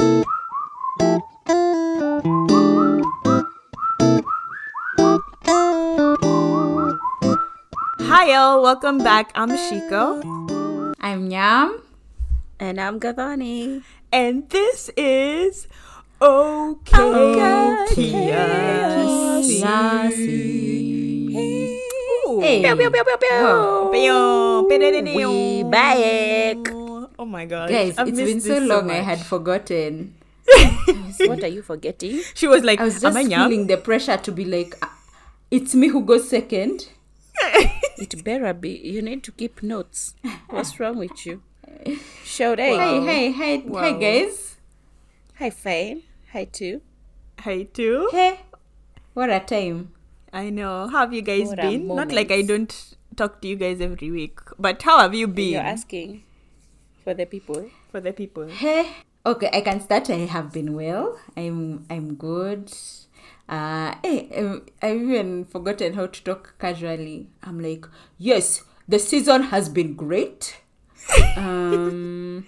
Hi, all. Welcome back. I'm Shiko. I'm Nyam. And I'm Gavani. And this is Okay Hey. Pew, pew, pew, pew, pew. We back. Oh my god. Guys, I've it's missed been so this long I had forgotten. what are you forgetting? She was like, I was just feeling the pressure to be like, uh, it's me who goes second. It better be. You need to keep notes. What's wrong with you? Shout hey. Hey, hey, hey, hi Wow. guys. Hi, Fine. Hi, too. Hi, too. Hey, what a time. I know. How have you guys What been? Not like I don't talk to you guys every week, but how have you been You're asking for the people. for the people? Hey, okay, I can start. I have been well. I'm, I'm good. Uh, hey, um, I've even forgotten how to talk casually. I'm like, yes, the season has been great. um,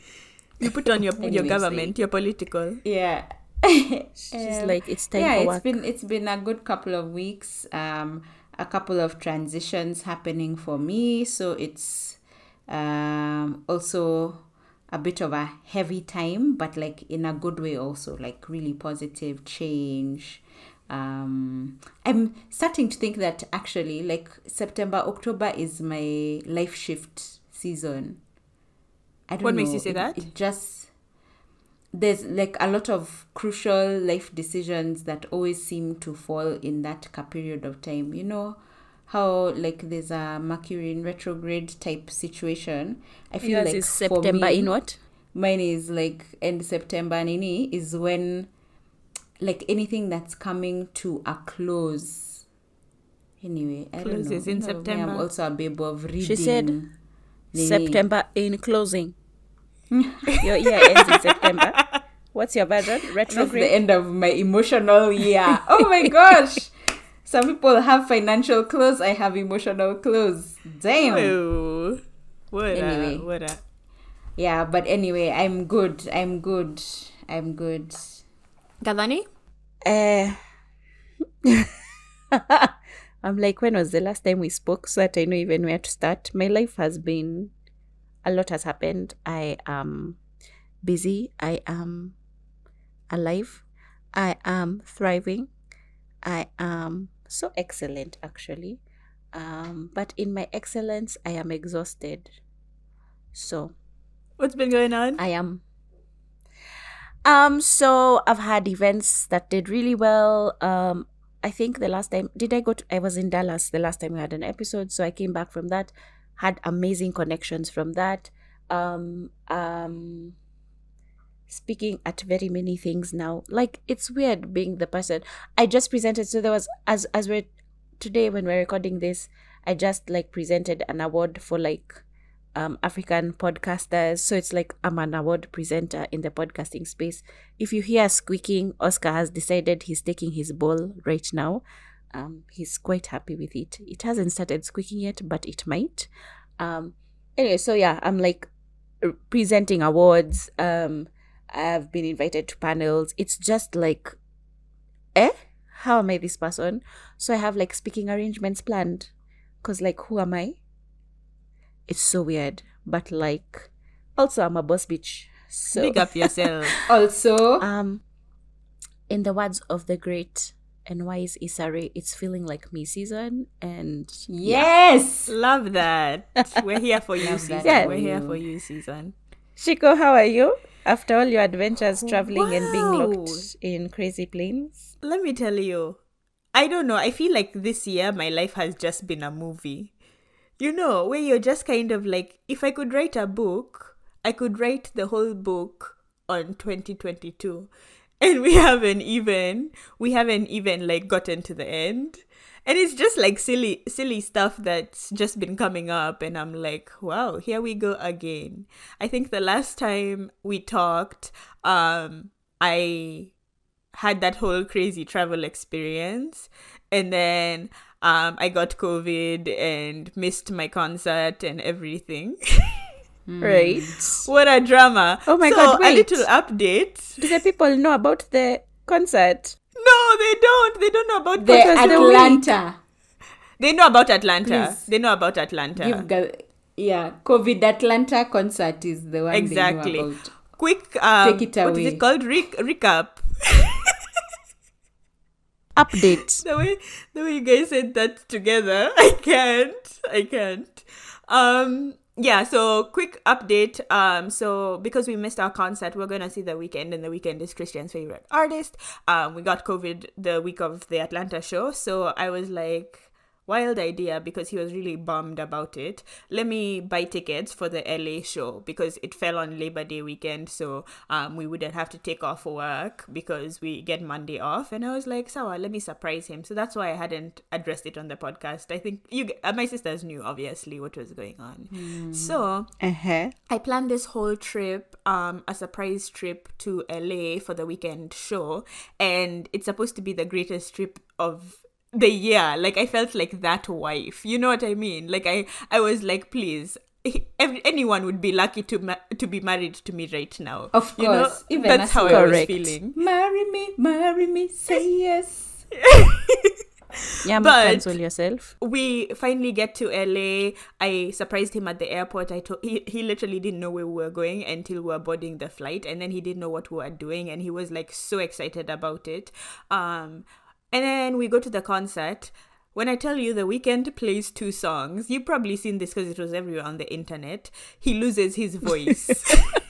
You put on your your government, your political. yeah. She's Um, like, it's time yeah, for it's work. been it's been a good couple of weeks. Um, a couple of transitions happening for me, so it's um also a bit of a heavy time, but like in a good way. Also, like really positive change. Um, I'm starting to think that actually, like September, October is my life shift season. I don't What know. makes you say it- that? It just there's like a lot of crucial life decisions that always seem to fall in that period of time. You know how like there's a Mercury in retrograde type situation. I feel Yours like is September me, in what? mine is like end September nini is when like anything that's coming to a close. Anyway, I don't know. Closes in September. I'm also a babe of reading. She said nini. September in closing. your year ends in September. What's your version? That's the end of my emotional year. oh my gosh. Some people have financial close. I have emotional close. Damn. Whoa. What Anyway. a, what a. Yeah, but anyway, I'm good. I'm good. I'm good. Gadani? Uh, I'm like, when was the last time we spoke so that I know even where to start? My life has been, a lot has happened. I am busy. I am alive. I am thriving. I am so excellent, actually. Um, but in my excellence, I am exhausted. So, What's been going on? I am. Um, so I've had events that did really well. Um, I think the last time did I go to I was in Dallas the last time we had an episode, so I came back from that, had amazing connections from that. Um, um speaking at very many things now. Like it's weird being the person. I just presented so there was as as we're today when we're recording this, I just like presented an award for like um, African podcasters. So it's like I'm an award presenter in the podcasting space. If you hear squeaking, Oscar has decided he's taking his ball right now. Um, he's quite happy with it. It hasn't started squeaking yet, but it might. Um, anyway, so yeah, I'm like presenting awards. Um, I've been invited to panels. It's just like, eh? How am I this person? So I have like speaking arrangements planned. Cause like, who am I? it's so weird but like also i'm a boss bitch so Big up yourself. Also, um in the words of the great and wise Issa Rae it's feeling like me season and yes. Love that. We're here for you, season. that. We're here for you, season. shiko how are you after all your adventures traveling and being locked in crazy planes Let me tell you, I don't know. I feel like this year my life has just been a movie. You know, where you're just kind of like, if I could write a book, I could write the whole book on 2022. And we haven't even, we haven't even like gotten to the end. And it's just like silly, silly stuff that's just been coming up. And I'm like, wow, here we go again. I think the last time we talked, um, I had that whole crazy travel experience and then um I got COVID and missed my concert and everything. Right. What a drama. Oh my so, God, a little update. Do the people know about the concert? No, they don't. They don't know about The was the? Atlanta. They know about Atlanta. Please. They know about Atlanta. Yeah, COVID Atlanta concert is the one exactly. they know about. Quick, um, Take it away. What is it called? Re- recap. Update. the way the way you guys said that together, I can't. I can't. Um. Yeah. So quick update. Um. So because we missed our concert, we're gonna see the Weeknd, and the Weeknd is Christian's favorite artist. Um. We got COVID the week of the Atlanta show, so I was like. Wild idea because he was really bummed about it. Let me buy tickets for the LA show because it fell on Labor Day weekend, so um, we wouldn't have to take off work because we get Monday off. And I was like, Sawa, let me surprise him. So that's why I hadn't addressed it on the podcast. I think you, uh, my sisters knew obviously what was going on. So Uh-huh. I planned this whole trip, um, a surprise trip to LA for the Weeknd show, and it's supposed to be the greatest trip of the year. Like I felt like that wife. You know what I mean? Like I, I was like, please. Every, anyone would be lucky to ma- to be married to me right now. Of You know, course, even that's how women. I was feeling. Marry me, marry me, say yes. Yeah, But- cancel yourself. we finally get to LA. I surprised him at the airport. I told he, he literally didn't know where we were going until we were boarding the flight, and then he didn't know what we were doing, and he was like so excited about it. Um, and then we go to the concert. When I tell you the Weeknd plays two songs, you've probably seen this because it was everywhere on the internet. He loses his voice.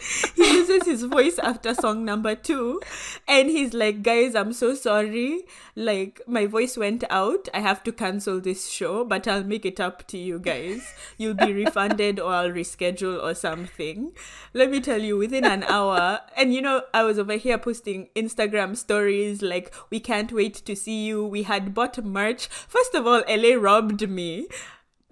he loses his voice after song number two. And he's like guys i'm so sorry. Like my voice went out. I have to cancel this show but i'll make it up to you guys. You'll be refunded or i'll reschedule or something. Let me tell you within an hour and you know i was over here posting instagram stories like we can't wait to see you. We had bought merch. First of all la robbed me.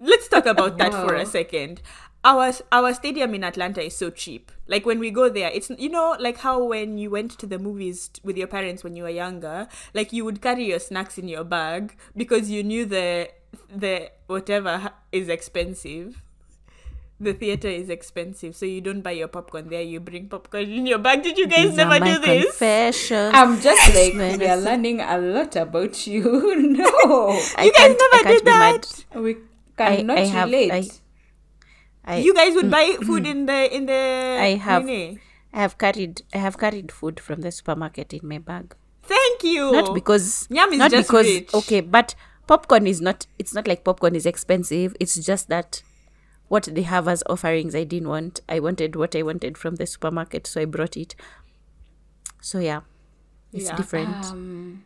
Let's talk about that for a second our our stadium in Atlanta is so cheap. Like when we go there, it's you know like how when you went to the movies t- with your parents when you were younger, like you would carry your snacks in your bag because you knew the the whatever is expensive. The theater is expensive, so you don't buy your popcorn there. You bring popcorn in your bag. Did you guys These are never my do this? confessions. I'm just like we are learning a lot about you. no, I You guys can't- I never did be mad. that. we cannot I have- relate. I- I, you guys would buy food in the in the. I have- nini. I have carried I have carried food from the supermarket in my bag. Thank you. Not because Nyam is not just because rich. okay, but popcorn is not it's not like popcorn is expensive. It's just that what they have as offerings I didn't want. I wanted what I wanted from the supermarket, so I brought it. So yeah. It's Yeah. different. Um,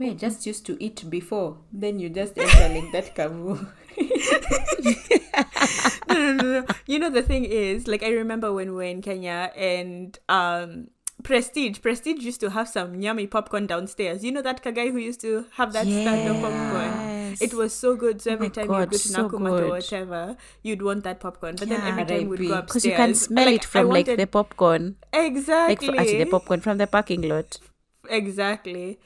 we just used to eat before. Then you just enter like that kavu. no, no, no, no. You know the thing is, like I remember when we were in Kenya and um Prestige, Prestige used to have some yummy popcorn downstairs. You know that guy who used to have that stand of popcorn. It was so good. So Oh every my time God, you go to so Nakumatt or whatever, you'd want that popcorn. But then every Yeah. time we'd go upstairs, Because you can smell like, it from I like wanted- the popcorn, like exactly f- actually the popcorn from the parking lot. Exactly.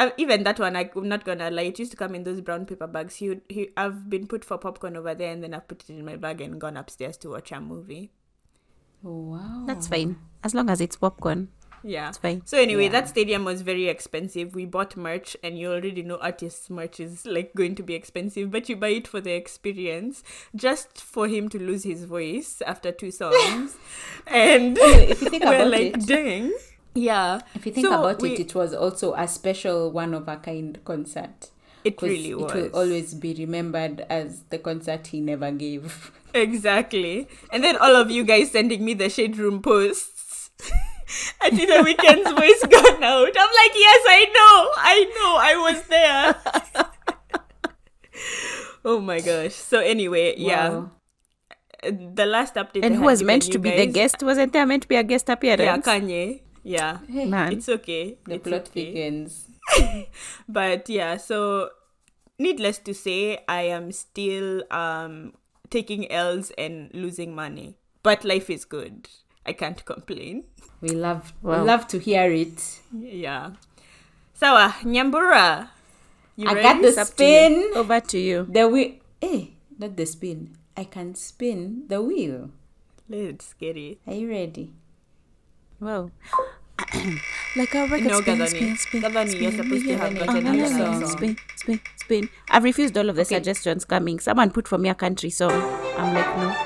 Uh, even that one, I'm not gonna lie. It used to come in those brown paper bags. He, would- he, I've been put for popcorn over there, and then I've put it in my bag and gone upstairs to watch a movie. wow. That's fine as long as it's popcorn. Yeah. It's fine. So anyway, Yeah. that stadium was very expensive. We bought merch, and you already know artists' merch is like going to be expensive, but you buy it for the experience, just for him to lose his voice after two songs, and if you think we're about like, it, dang, yeah. if you think So about we- it, it was also a special one of a kind concert. It really was. It will always be remembered as the concert he never gave. Exactly. And then all of you guys sending me the shade room posts. Until the Weeknd's voice gone out. I'm like, yes, I know. I know. I was there. oh my gosh. So anyway, yeah. Wow. Uh, The last update. And who was meant to be the guest? Wasn't there meant to be a guest appearance? Yeah, Kanye. Yeah. Hey, Man. It's okay. the it's plot okay. thickens. but yeah so needless to say i am still um taking l's and losing money but life is good i can't complain We love, Wow. we love to hear it. yeah sawa nyambura you I ready? got the It's up to spin. Over to you. The we, eh, not the spin. I can spin the wheel. Let's get it. Are you ready? Wow. like a record No, spin, Gadani. spin, spin, Gadani, you're spin, supposed to have spin, gotten spin, spin, song. spin, spin, spin. I've refused all of the Okay. suggestions coming. Someone put for me a country song. I'm like, no.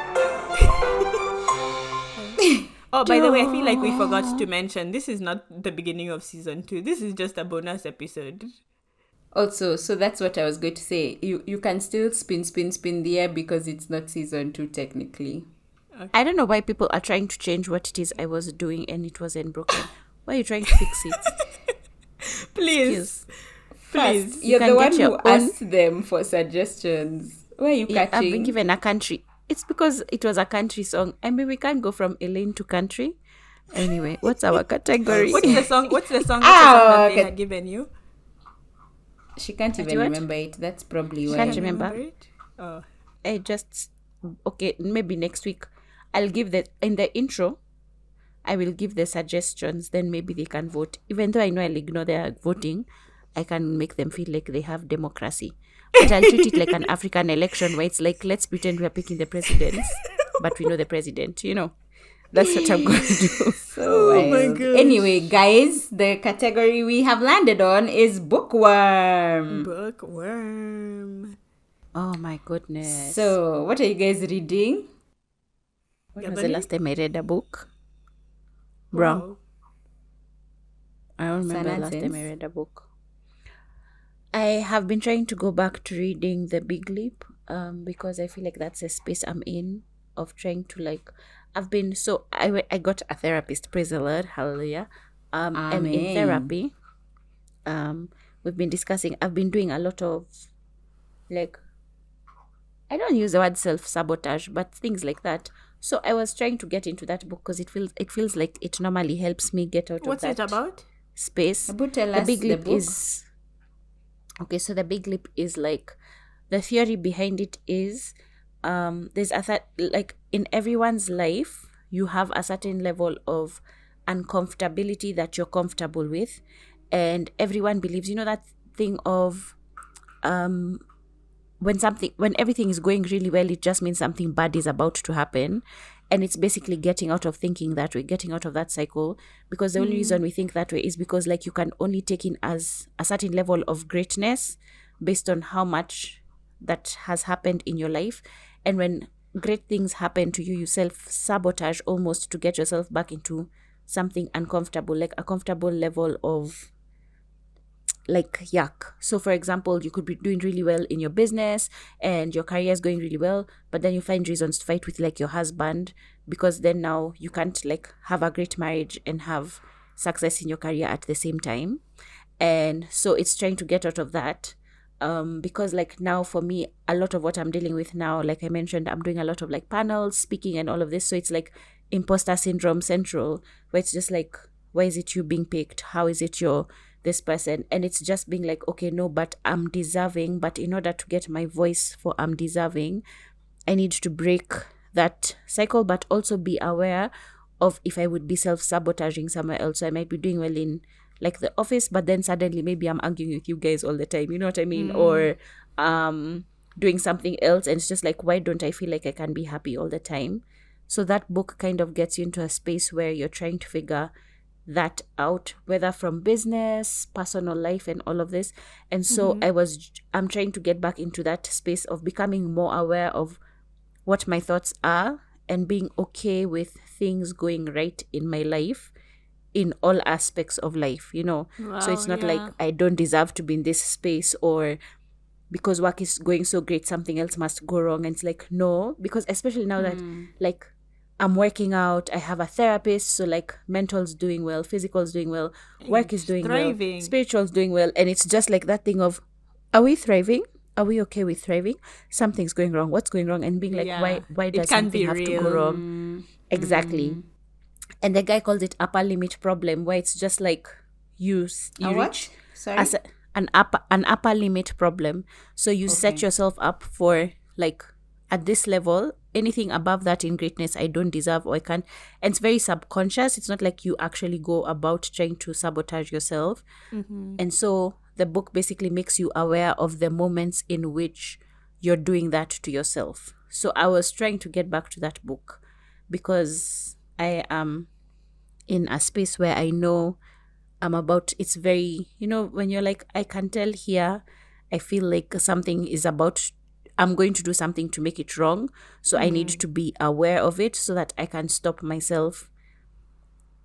Oh, by the way, I feel like we forgot to mention this is not the beginning of season two. This is just a bonus episode. Also, so that's what I was going to say. You you can still spin, spin, spin the air because it's not season two technically. I don't know why people are trying to change what it is I was doing and it wasn't broken. Why are you trying to fix it? Please, First, please. you're can the one your who own- asked them for suggestions. Why are you Yeah, I've been given a country. It's because it was a country song. I mean, we can't go from Elaine to country. Anyway, what's our category? What's the song? What's the song? What's the song Ah, that they okay. had given you? she can't even remember it. That's probably why. Can't Can you remember. it? Oh, I just okay. Maybe next week I'll give the in the intro. I will give the suggestions. Then maybe they can vote. Even though I know I'll ignore their voting, I can make them feel like they have democracy. But I'll treat it like an African election where it's like let's pretend we are picking the president, but we know the president. You know, that's what I'm going to do. So Oh my wild. gosh. Anyway, guys, the category we have landed on is bookworm. bookworm. Oh my goodness! So, what are you guys reading? when was the last time I read a book? Bro. I don't remember the last time I read a book. I have been trying to go back to reading The Big Leap um, because I feel like that's a space I'm in of trying to like. I've been so I I got a therapist. Praise the Lord, Hallelujah. Um, and in therapy, um, we've been discussing. I've been doing a lot of like. I don't use the word self sabotage, but things like that. So I was trying to get into that book because it feels it feels like it normally helps me get out What's of that. What's it about? space Abu, tell the us big the leap book. is okay so the big leap is like the theory behind it is um there's a th- like in everyone's life you have a certain level of uncomfortability that you're comfortable with and everyone believes you know that thing of um when something when everything is going really well it just means something bad is about to happen. And it's basically getting out of thinking that way getting out of that cycle. Because the only mm. reason we think that way is because like you can only take in as a certain level of greatness based on how much that has happened in your life. And when great things happen to you you self sabotage almost to get yourself back into something uncomfortable like a comfortable level of like yuck. So for example, you could be doing really well in your business and your career is going really well, but then you find reasons to fight with like your husband because then now you can't like have a great marriage and have success in your career at the same time. And so it's trying to get out of that. Um, because like now for me, a lot of what I'm dealing with now, like I mentioned, I'm doing a lot of like panels, speaking and all of this. So it's like imposter syndrome central, where it's just like, why is it you being picked? How is it you're this person? And it's just being like, okay, no, but I'm deserving. But in order to get my voice for I'm deserving, I need to break that cycle, but also be aware of if I would be self sabotaging somewhere else. So I might be doing well in like the office, but then suddenly maybe I'm arguing with you guys all the time. You know what I mean? Or um doing something else and it's just like why don't I feel like I can be happy all the time? So that book kind of gets you into a space where you're trying to figure that out whether from business personal life and all of this. And so mm-hmm. i was i'm trying to get back into that space of becoming more aware of what my thoughts are and being okay with things going right in my life in all aspects of life you know? So it's not yeah. like i don't deserve to be in this space or because work is going so great something else must go wrong. And it's like no because especially now that mm. like i'm working out i have a therapist so like mental's doing well physical's doing well work is doing thriving. well spiritual's doing well and it's just like that thing of are we thriving? Are we okay with thriving? Something's going wrong. What's going wrong? And being like Yeah. why why does something have to go wrong? Mm-hmm. exactly. And the guy calls it upper limit problem where it's just like you you A reach what? Sorry. as a, an upper an upper limit problem. So you set yourself up for like at this level anything above that in greatness i don't deserve or i can't. And it's very subconscious. It's not like you actually go about trying to sabotage yourself. Mm-hmm. And so the book basically makes you aware of the moments in which you're doing that to yourself. So I was trying to get back to that book because I am in a space where I know I'm about it's very you know when you're like I can tell here I feel like something is about I'm going to do something to make it wrong so I need to be aware of it so that I can stop myself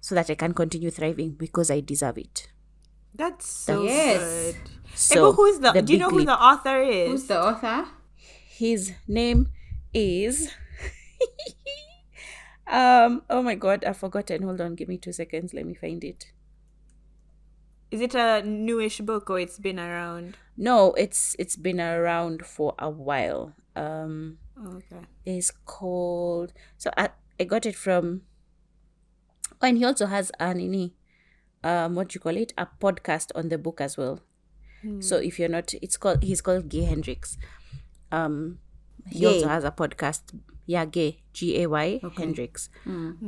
so that I can continue thriving because I deserve it. That's so Yes. good. So So, who's the, the do you know who leap. the author is? Who's the author? his name is um oh my god I've forgotten hold on give me two seconds let me find it Is it a newish book or it's been around? no it's it's been around for a while. Um Okay. is called so I, I got it from oh, and he also has an um what do you call it? A podcast on the book as well. So if you're not it's called he's called Gay Hendricks. Um he also has a podcast yeah gay g-a-y Hendricks.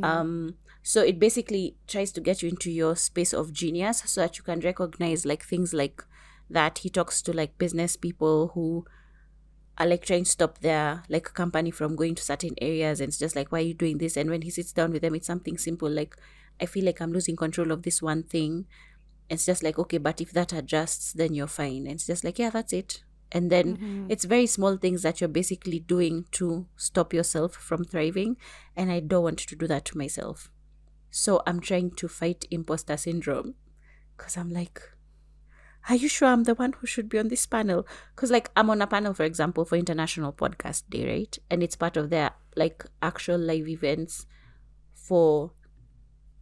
Um so it basically tries to get you into your space of genius so that you can recognize like things like that. He talks to like business people who are like trying to stop their like company from going to certain areas and it's just like why are you doing this? And when he sits down with them it's something simple like i feel like i'm losing control of this one thing. It's just like okay but if that adjusts then you're fine. And it's just like yeah that's it and then mm-hmm. it's very small things that you're basically doing to stop yourself from thriving and i don't want to do that to myself so i'm trying to fight imposter syndrome because i'm like are you sure I'm the one who should be on this panel? Because, like, I'm on a panel, for example, for International Podcast Day, right? And it's part of their, like, actual live events for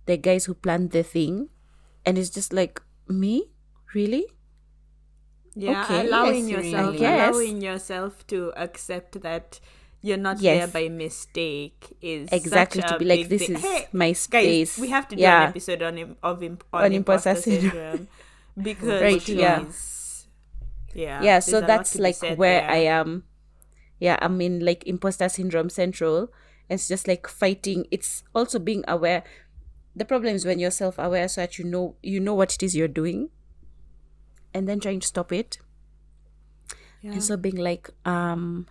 the guys who planned the thing. And it's just like, me? Really? Yeah, Okay, allowing yourself. Allowing yourself to accept that you're not Yes. there by mistake is Exactly, to be like, this thing. is Hey, my guys, space. we have to do Yeah. an episode on im- of imp- on, On imposter imposter syndrome. syndrome because Right, yeah. yeah, yeah so that's like where there. i am yeah i'm in like imposter syndrome central it's just like fighting it's also being aware the problem is when you're self-aware so that you know you know what it is you're doing and then trying to stop it. And so being like um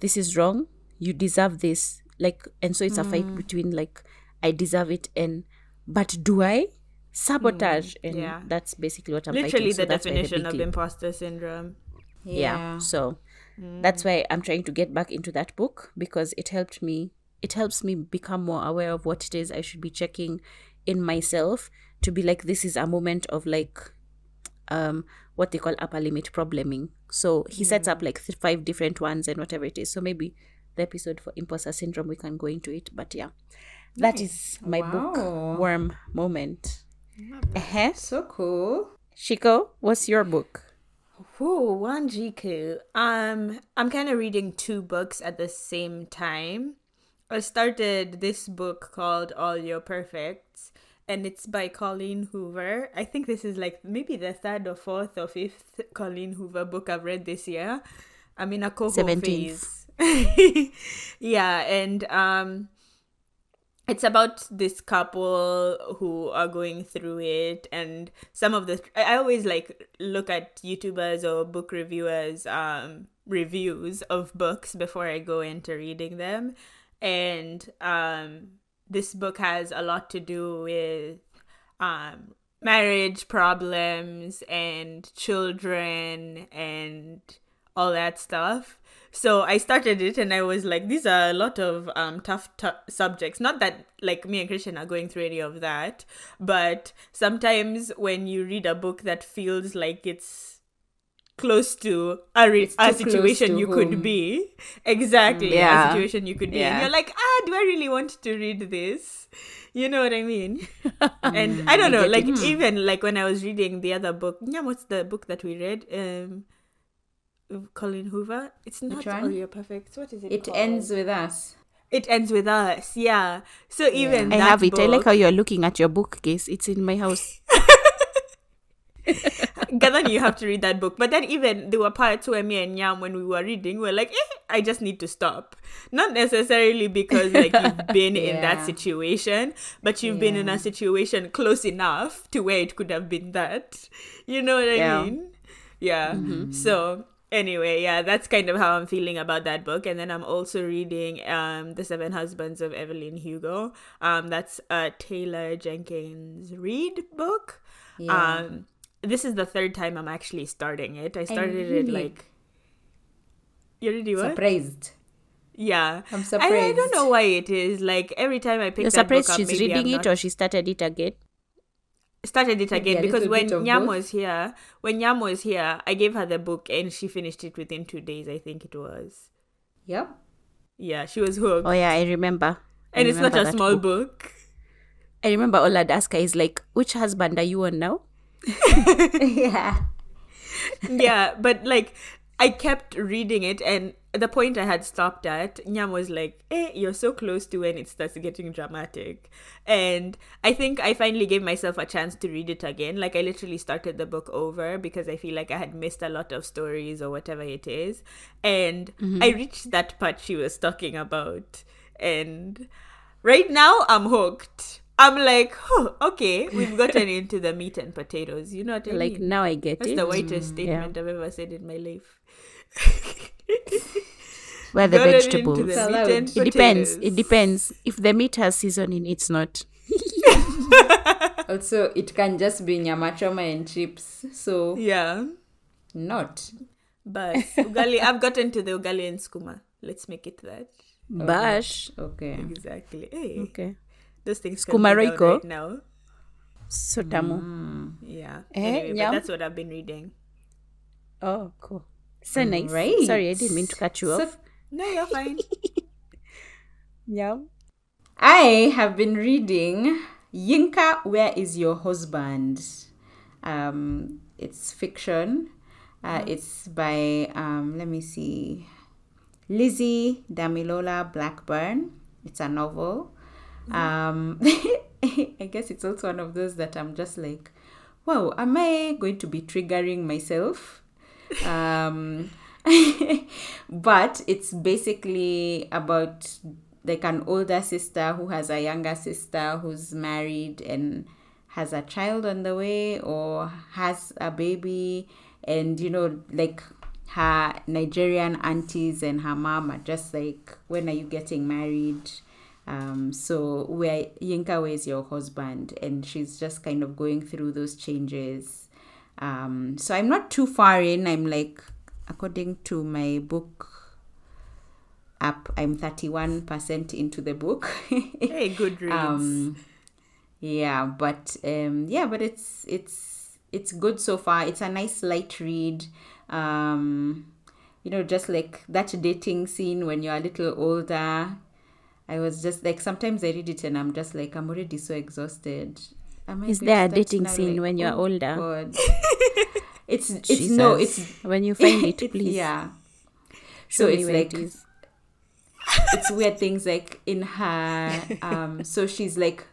this is wrong. You deserve this. Like and so it's a fight mm. between like i deserve it and but do i? Sabotage. Mm, and yeah. that's basically what i'm literally fighting. The why definition big of imposter syndrome. yeah, so mm. that's why i'm trying to get back into that book because it helped me it helps me become more aware of what it is i should be checking in myself to be like this is a moment of like um what they call upper limit probleming so he sets up like th- five different ones and whatever it is so maybe the episode for imposter syndrome we can go into it but yeah that is my Wow. book worm moment uh-huh. So cool. shiko what's your book Whoa, Wanjiku. Um, I'm kind of reading two books at the same time. I started this book called All Your Perfects, and it's by Colleen Hoover. I think this is like maybe the third or fourth or fifth Colleen Hoover book I've read this year. I'm in a coho 17th. phase. yeah, and um, it's about this couple who are going through it and some of the i I always like look at youtubers or book reviewers um reviews of books before i go into reading them and um this book has a lot to do with um marriage problems and children and all that stuff. So i started it and i was like these are a lot of um tough t- subjects. Not that like me and christian are going through any of that but sometimes when you read a book that feels like it's close to a, re- a situation to you could be exactly Yeah. a situation you could be in Yeah. you're like ah do i really want to read this you know what i mean and i don't know get like it. even like when i was reading the other book yeah what's the book that we read um Colleen Hoover it's not Which one? all your perfect what is it It called? ends with us. it ends with us yeah so even I that have it. I like how you're looking at your bookcase. It's in my house. then you have to read that book. But then even there were parts where me and Yam, when we were reading, we were like, eh, I just need to stop. Not necessarily because like you've been in that situation, but you've been in a situation close enough to where it could have been that. You know what I Yeah. mean? Yeah. So anyway, yeah, that's kind of how I'm feeling about that book. And then I'm also reading um The Seven Husbands of Evelyn Hugo. Um that's a Taylor Jenkins Reid book. Yeah. Um this is the third time I'm actually starting it. I started it like you already what? Surprised. Yeah. I'm I, I don't know why it is. Like every time I pick You're that book surprised up, she's maybe reading I'm it or she started it again? started it again a because when bit Nyam was here, when Nyam was here, I gave her the book and she finished it within two days. I think it was. Yep. Yeah, she was hooked, Oh yeah, I remember. I and it's not a small book. book. I remember all I'd ask her is like, which husband are you on now? yeah. yeah, but like I kept reading it, and the point I had stopped at, Nyam was like, "Eh, you're so close to when it starts getting dramatic," and I think I finally gave myself a chance to read it again. Like I literally started the book over because I feel like I had missed a lot of stories or whatever it is, and I reached that part she was talking about, and right now I'm hooked. I'm like, oh, okay, we've gotten into the meat and potatoes. You know what I Like mean? Like now I get That's it. That's the whitest Mm, yeah. statement I've ever said in my life. Where the Gotten into vegetables. the meat and It depends. It depends. If the meat has seasoning, it's not. Also, it can just be nyama choma and chips. So, Yeah, not. but ugali. I've gotten to the ugali and skuma. Let's make it that. Bash. Okay. Exactly. Hey, Okay. Those things Skuma can be down Royco. right now. So tamu. Mm. Yeah. Eh, anyway, but that's what I've been reading. Oh, cool. So nice. Right. Sorry, I didn't mean to cut you So, off. No, you're fine. Yeah. I have been reading Yinka, Where is Your Husband? Um, it's fiction. Uh, It's by, um, let me see, Lizzie Damilola Blackburn. It's a novel. Um, I guess it's also one of those that I'm just like, wow, am I going to be triggering myself? um, but it's basically about like an older sister who has a younger sister who's married and has a child on the way or has a baby and you know like her Nigerian aunties and her mom are just like when are you getting married um so where Yinka where's your husband? And she's just kind of going through those changes. Um so I'm not too far in. I'm like according to my book app i'm 31% into the book. Hey, good reads. um yeah but um yeah but it's it's it's good so far. It's a nice light read. Um you know just like that dating scene when you're a little older i was just like sometimes i read it and i'm just like i'm already so exhausted Am I Is there a dating scene Like, when you're oh older? God. it's it's no it's when you find it, please. yeah Show so it's like it it's weird things like in her um so she's like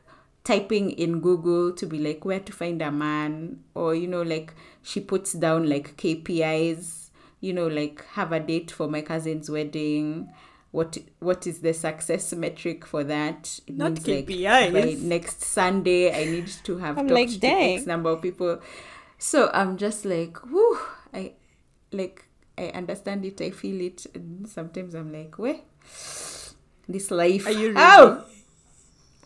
typing in google to be like where to find a man or you know like she puts down like kpis you know like have a date for my cousin's wedding what what is the success metric for that it Not means, like, next sunday i need to have I'm talked like, to dang. x number of people so i'm just like whoo i like i understand it i feel it and sometimes i'm like where this life. Are you Oh,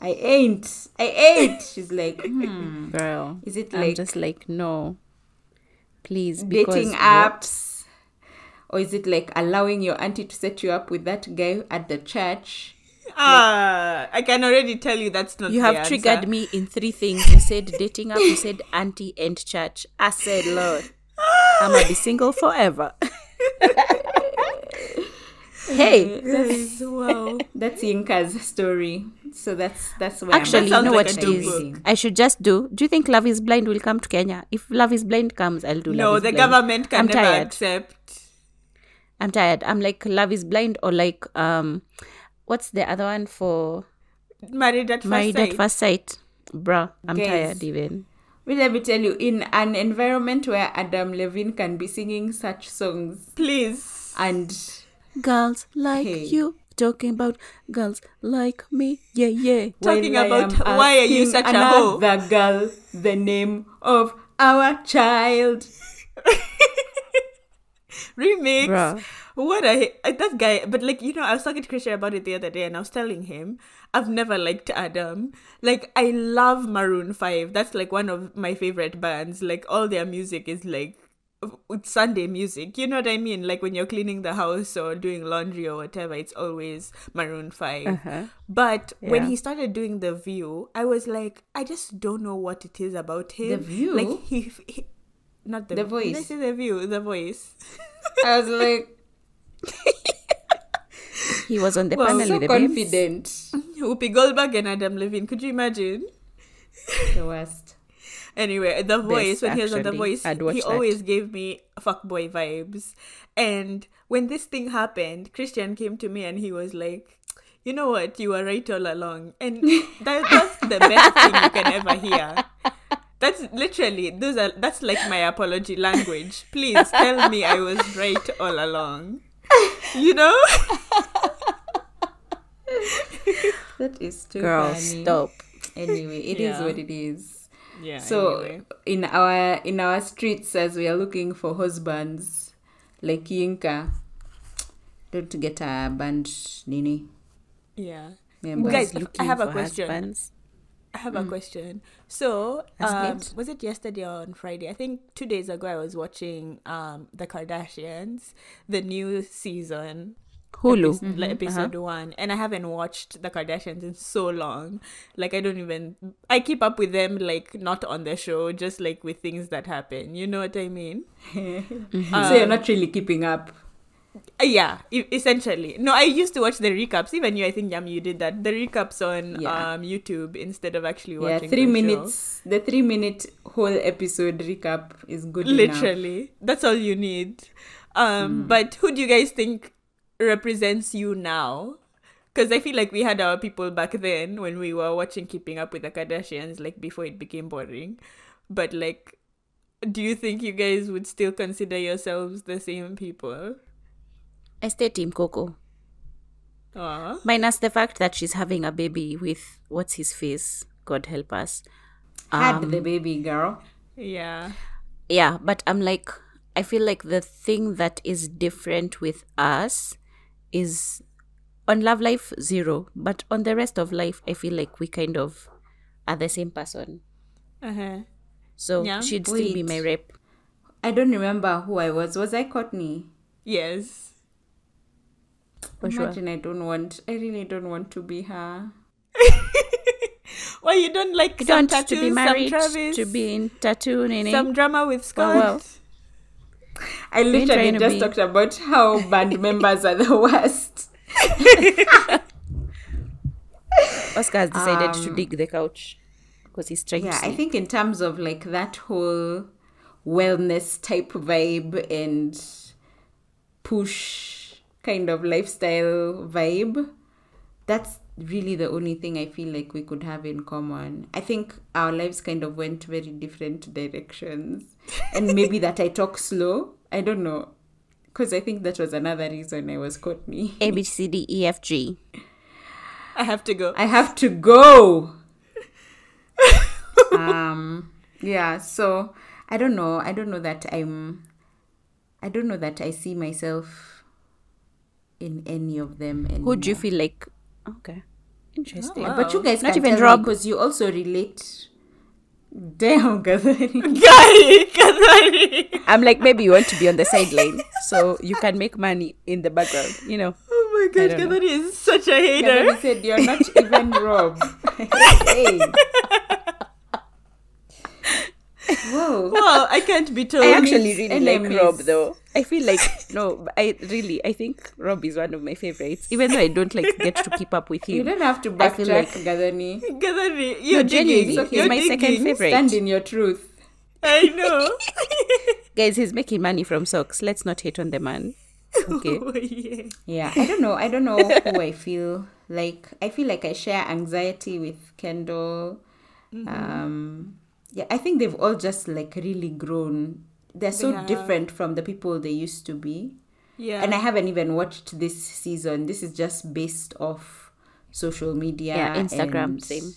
I ain't. I ain't. She's like, hmm. Girl. Is it like? I'm like just like, no. Please. Because dating what? apps? Or is it like allowing your auntie to set you up with that guy at the church? Ah, I can already tell you that's not You the have answer. triggered me in three things. You said dating up. you said auntie and church. I said, Lord, I'm gonna be single forever. hey, Guys, wow. That's Yinka's story. So that's that's where actually, you know like what a it dope is? book. I should just do. Do you think Love is Blind will come to Kenya? If Love is Blind comes, I'll do Love No, is the Blind. government can I'm never tired. accept. I'm tired. I'm like Love is Blind or like um, what's the other one for Married at first Married sight. at First Sight? Bruh, I'm Guys. tired even. Well, let me tell you, in an environment where Adam Levine can be singing such songs Please. and Girls like Hey. you. Talking about girls like me. Yeah, yeah. Talking I about am why are you asking such a hoe? another girl the name of our child. remix. Bruh. What a that guy. But like you know, I was talking to Christian about it the other day, and I was telling him I've never liked Adam. Like I love Maroon Five. That's like one of my favorite bands. Like all their music is like Sunday music. You know what I mean? Like when you're cleaning the house or doing laundry or whatever, it's always Maroon 5 Uh-huh. But when he started doing the View, I was like, I just don't know what it is about him. The View? like he, he not the The Did I Voice. say the View? The voice. I was like He was on the Well, panel so with the babes. confident. Whoopi Goldberg and Adam Levine. Could you imagine? The worst. Anyway, the voice when he was on the voice, he that. always gave me fuckboy vibes. And when this thing happened, Christian came to me and he was like, "You know what? You were right all along." And that, that's the best thing you can ever hear. That's literally those are that's like my apology language. Please tell me I was right all along. You know? That is too Girl, funny. stop. Anyway, it is Yeah. what it is. Yeah. So anyway. in our in our streets as we are looking for husbands like Yinka, don't get a band nini yeah. members. Guys, I have a question. husbands. I have a question. So, um, was it yesterday or on Friday? I think two days ago I was watching um the Kardashians, the new season. Hulu. epis- like episode one, and I haven't watched the Kardashians in so long. Like I don't even I keep up with them like not on the show, just like with things that happen. You know what I mean? so you're not really keeping up. Uh, yeah, essentially. No, I used to watch the recaps. Even you, I think Yam, you did that. The recaps on Yeah. um YouTube instead of actually watching. Yeah, three the show. minutes. The three minute whole episode recap is good. enough. literally that's all you need um Hmm. but who do you guys think represents you now because i feel like we had our people back then when we were watching keeping up with the kardashians like before it became boring but like do you think you guys would still consider yourselves the same people I stay Team Coco. Aw. Minus the fact that she's having a baby with what's his face. God help us. Had Um, the baby girl. yeah yeah but i'm like i feel like the thing that is different with us is on love life zero but on the rest of life i feel like we kind of are the same person uh-huh so Yeah. she'd still be my rep I don't remember who I was. Was I Kourtney? yes for sure Imagine I don't want. I really don't want to be her. why you don't like you some don't tattoos, to be married some Travis, to be in tattoo nene. some drama with Scott. well. I literally just be- talked about how band members are the worst. oscar has decided to Um, dig the couch because he's trying Yeah, to I think in terms of like that whole wellness type vibe and push kind of lifestyle vibe, that's really the only thing I feel like we could have in common. I think our lives kind of went very different directions. and maybe that I talk slow. I don't know. Because I think that was another reason I was caught Kourtney. a b c d e f g i have to go I have to go. um yeah, so I don't know. I don't know that I'm I don't know that I see myself in any of them anymore. who do you feel like okay interesting oh, wow. But you guys Not even tell Rob. because you also relate. Damn, Gathering. Guy, I'm like, maybe you want to be on the sideline so you can make money in the background, you know. Oh my god, don't is such a hater. Gathering said you're not even Rob. hey. Whoa. Well, I can't be told. I actually Enemies, really like. Rob though. I feel like no, I really I think Rob is one of my favorites. Even though I don't like get to keep up with him. You don't have to I feel backtrack, like- Gathering. Kadari, you're No, digging. genuinely, You're he's my digging. second favorite. Stand in your truth. I know. Guys, he's making money from socks. Let's not hate on the man. Okay. oh, yeah. Yeah, I don't know. I don't know who I feel like. I feel like I share anxiety with Kendall. Mm-hmm. Um, yeah, I think they've all just like really grown. They're so They different from the people they used to be. Yeah. And I haven't even watched this season. This is just based off social media. Yeah, Instagram, and- same.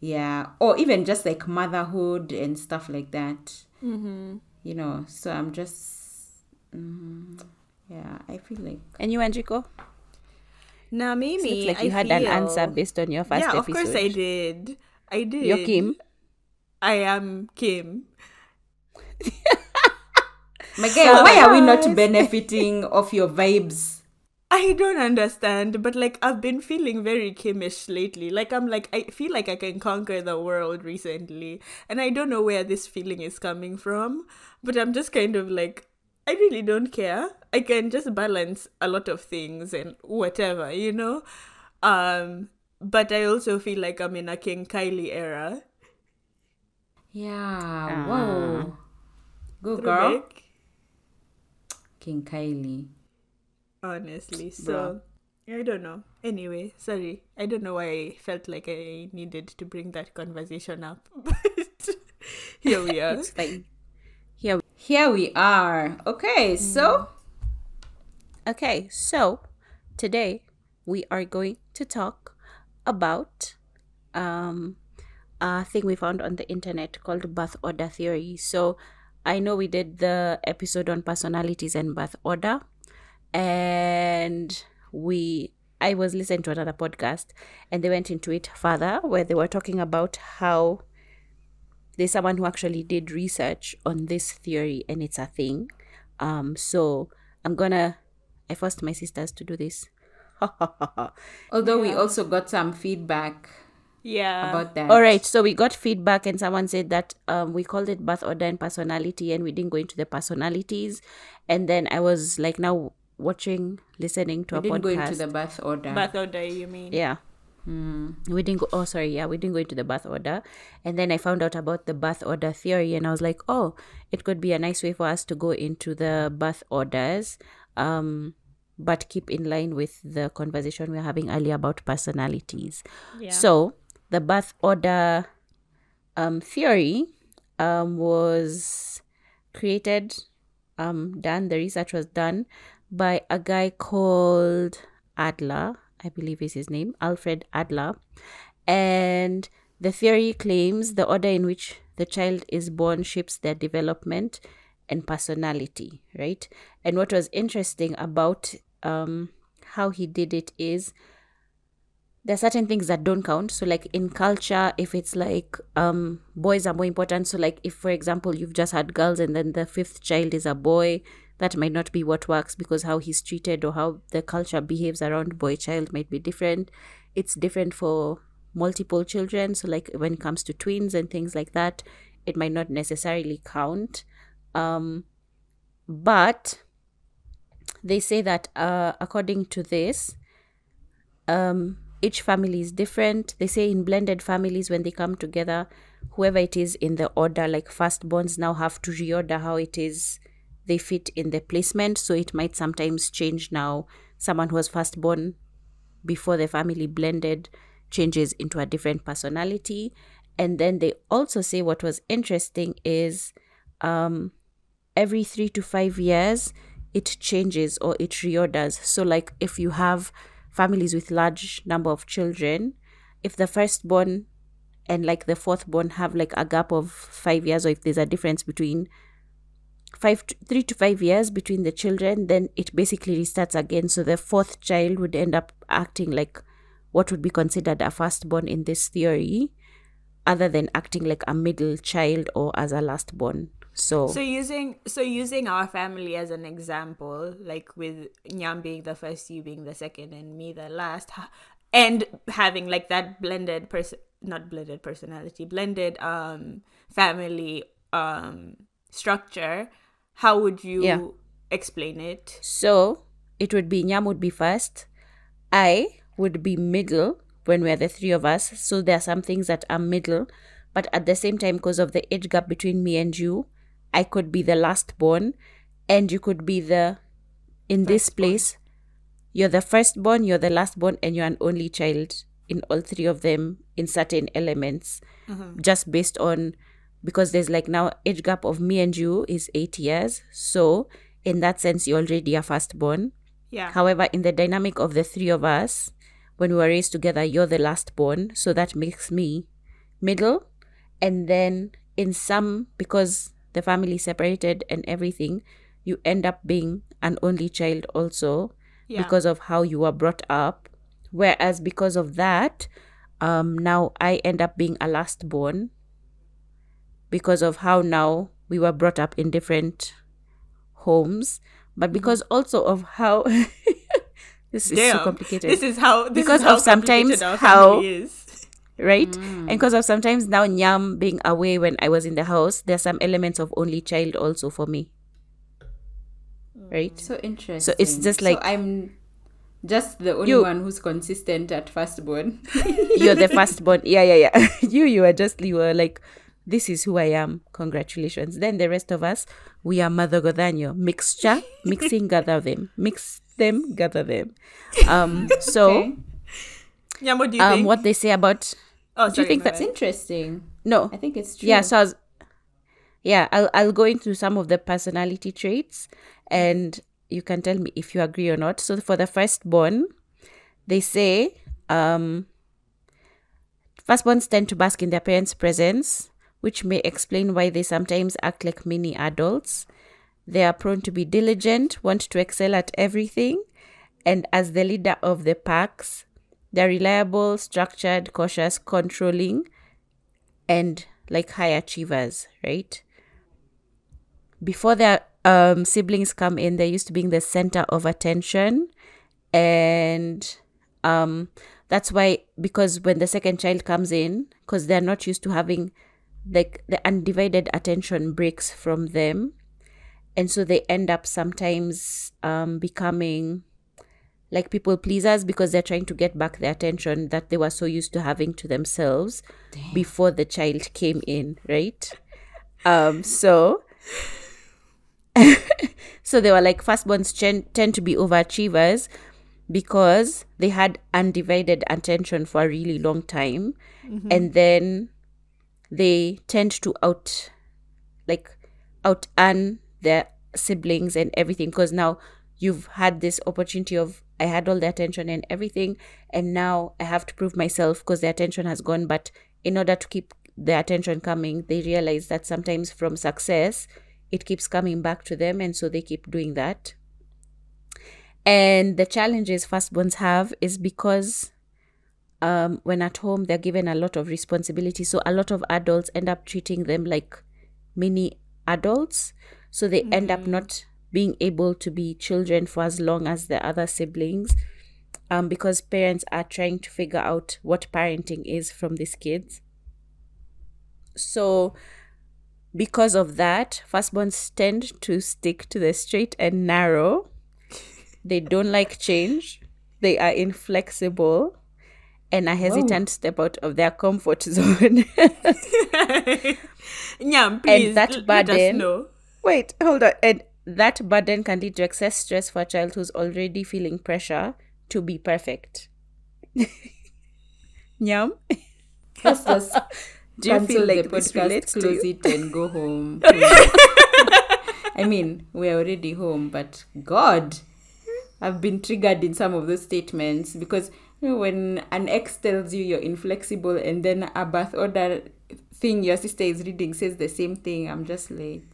Yeah, or even just like motherhood and stuff like that. Mm-hmm. You know, so I'm just Yeah, I feel like And you, Enrico? Now, Mimi, Looks like I you had an answer based on your first yeah, episode. of course I did. I did. You're Kim. I am Kim. my guy, why are we not benefiting of your vibes? I don't understand, but like I've been feeling very Kimish lately. Like I'm like I feel like I can conquer the world recently, and I don't know where this feeling is coming from. But I'm just kind of like I really don't care. I can just balance a lot of things and whatever, you know. Um, but I also feel like I'm in a King Kylie era. Yeah, whoa. Good girl. King Kylie. honestly. So I don't know. Anyway, sorry. I don't know why I felt like I needed to bring that conversation up. But here we are. It's fine. Here. Here we are. Okay, so Okay, so today we are going to talk about um, a thing we found on the internet called birth order theory. So I know we did the episode on personalities and birth order, and we I was listening to another podcast and they went into it further where they were talking about how there's someone who actually did research on this theory and it's a thing. Um, so I'm gonna I forced my sisters to do this. although we also got some feedback Yeah. about that. All right, so we got feedback, and someone said that um, we called it birth order and personality, and we didn't go into the personalities. And then I was like, now watching, listening to We a didn't podcast. go into the birth order. Birth order, you mean? yeah. We didn't go. Oh, sorry. Yeah, we didn't go into the birth order, and then I found out about the birth order theory, and I was like, oh, it could be a nice way for us to go into the birth orders, um, but keep in line with the conversation we were having earlier about personalities. Yeah. So the birth order um, theory um, was created, um, done. The research was done by a guy called Adler, I believe is his name, Alfred Adler, and the theory claims the order in which the child is born shapes their development and personality, right? And what was interesting about um, how he did it is there are certain things that don't count. So like in culture if it's like um boys are more important. So like if for example you've just had girls and then the fifth child is a boy that might not be what works because how he's treated or how the culture behaves around boy child might be different. It's different for multiple children. So like when it comes to twins and things like that it might not necessarily count. Um but they say that uh, according to this um, each family is different. They say in blended families, when they come together, whoever it is in the order, like firstborns now have to reorder how it is they fit in the placement. So it might sometimes change now. Someone who was firstborn before the family blended changes into a different personality. And then they also say what was interesting is um, every three to five years, it changes or it reorders. So, like if you have families with large number of children if the firstborn and like the fourthborn have like a gap of five years or if there's a difference between five to, three to five years between the children then it basically restarts again. So the fourth child would end up acting like what would be considered a firstborn in this theory other than acting like a middle child or as a lastborn so, So using so using our family as an example, like with Nyam being the first, you being the second, and me the last, and having like that blended person, not blended personality, blended um family um structure. How would you Yeah. explain it? So it would be Nyam would be first. I would be middle when we're the three of us. So there are some things that are middle, but at the same time, because of the age gap between me and you, I could be the last born, and you could be the in this place. You're the firstborn, you're the last born, and you're an only child in all three of them in certain elements, mm-hmm. just based on because there's like now age gap of me and you is eight years. So in that sense, you're already a firstborn. Yeah. However, in the dynamic of the three of us, when we were raised together, you're the last born. So that makes me middle. And then in some, because the family separated and everything, you end up being an only child also Yeah. because of how you were brought up. Whereas because of that, um, now I end up being a last born because of how now we were brought up in different homes, but because also of how this is so complicated This is how this Because is how of sometimes how- is. Right? And because of sometimes now Nyam being away when I was in the house, there's some elements of only child also for me. Right? So interesting. So it's just like- I'm just the only You- one who's consistent at firstborn. You're the firstborn. Yeah, yeah, yeah. you you are just you are like, this is who I am. Congratulations. Then the rest of us, we are Mother Godanyo. Mixture, mixing, gather them. Mix them, gather them. Um so Okay. Yeah, what do you um think? what they say about oh, do you think that's bad. interesting. no I think it's true. yeah so I was, yeah I'll, I'll go into some of the personality traits and you can tell me if you agree or not so for the firstborn they say um firstborns tend to bask in their parents presence which may explain why they sometimes act like mini adults they are prone to be diligent want to excel at everything and as the leader of the packs they're reliable structured cautious controlling and like high achievers, right? Before their um, siblings come in, they're used to being the center of attention. And um, that's why, because when the second child comes in, because they're not used to having like the undivided attention breaks from them. And so they end up sometimes um, becoming like people pleasers because they're trying to get back the attention that they were so used to having to themselves before the child came in, right? Um, so so they were like firstborns tend to be overachievers because they had undivided attention for a really long time. And then they tend to out like out earn their siblings and everything because now you've had this opportunity of I had all the attention and everything and now I have to prove myself because the attention has gone. But in order to keep the attention coming they realize that sometimes from success it keeps coming back to them and so they keep doing that. And the challenges firstborns have is because um, when at home they're given a lot of responsibility. So a lot of adults end up treating them like mini adults. So they end up not being able to be children for as long as the other siblings um, because parents are trying to figure out what parenting is from these kids. So because of that firstborns tend to stick to the straight and narrow. They don't like change. They are inflexible and are hesitant to step out of their comfort zone. Nyam, please that let us burden- know. Wait, hold on. And that burden can lead to excess stress for a child who's already feeling pressure to be perfect. Nyam? Let's just Do you feel like the this podcast, relates close it, and go home. I mean, we're already home, but God, I've been triggered in some of those statements because you know when an ex tells you you're inflexible and then a birth order thing your sister is reading says the same thing, I'm just like,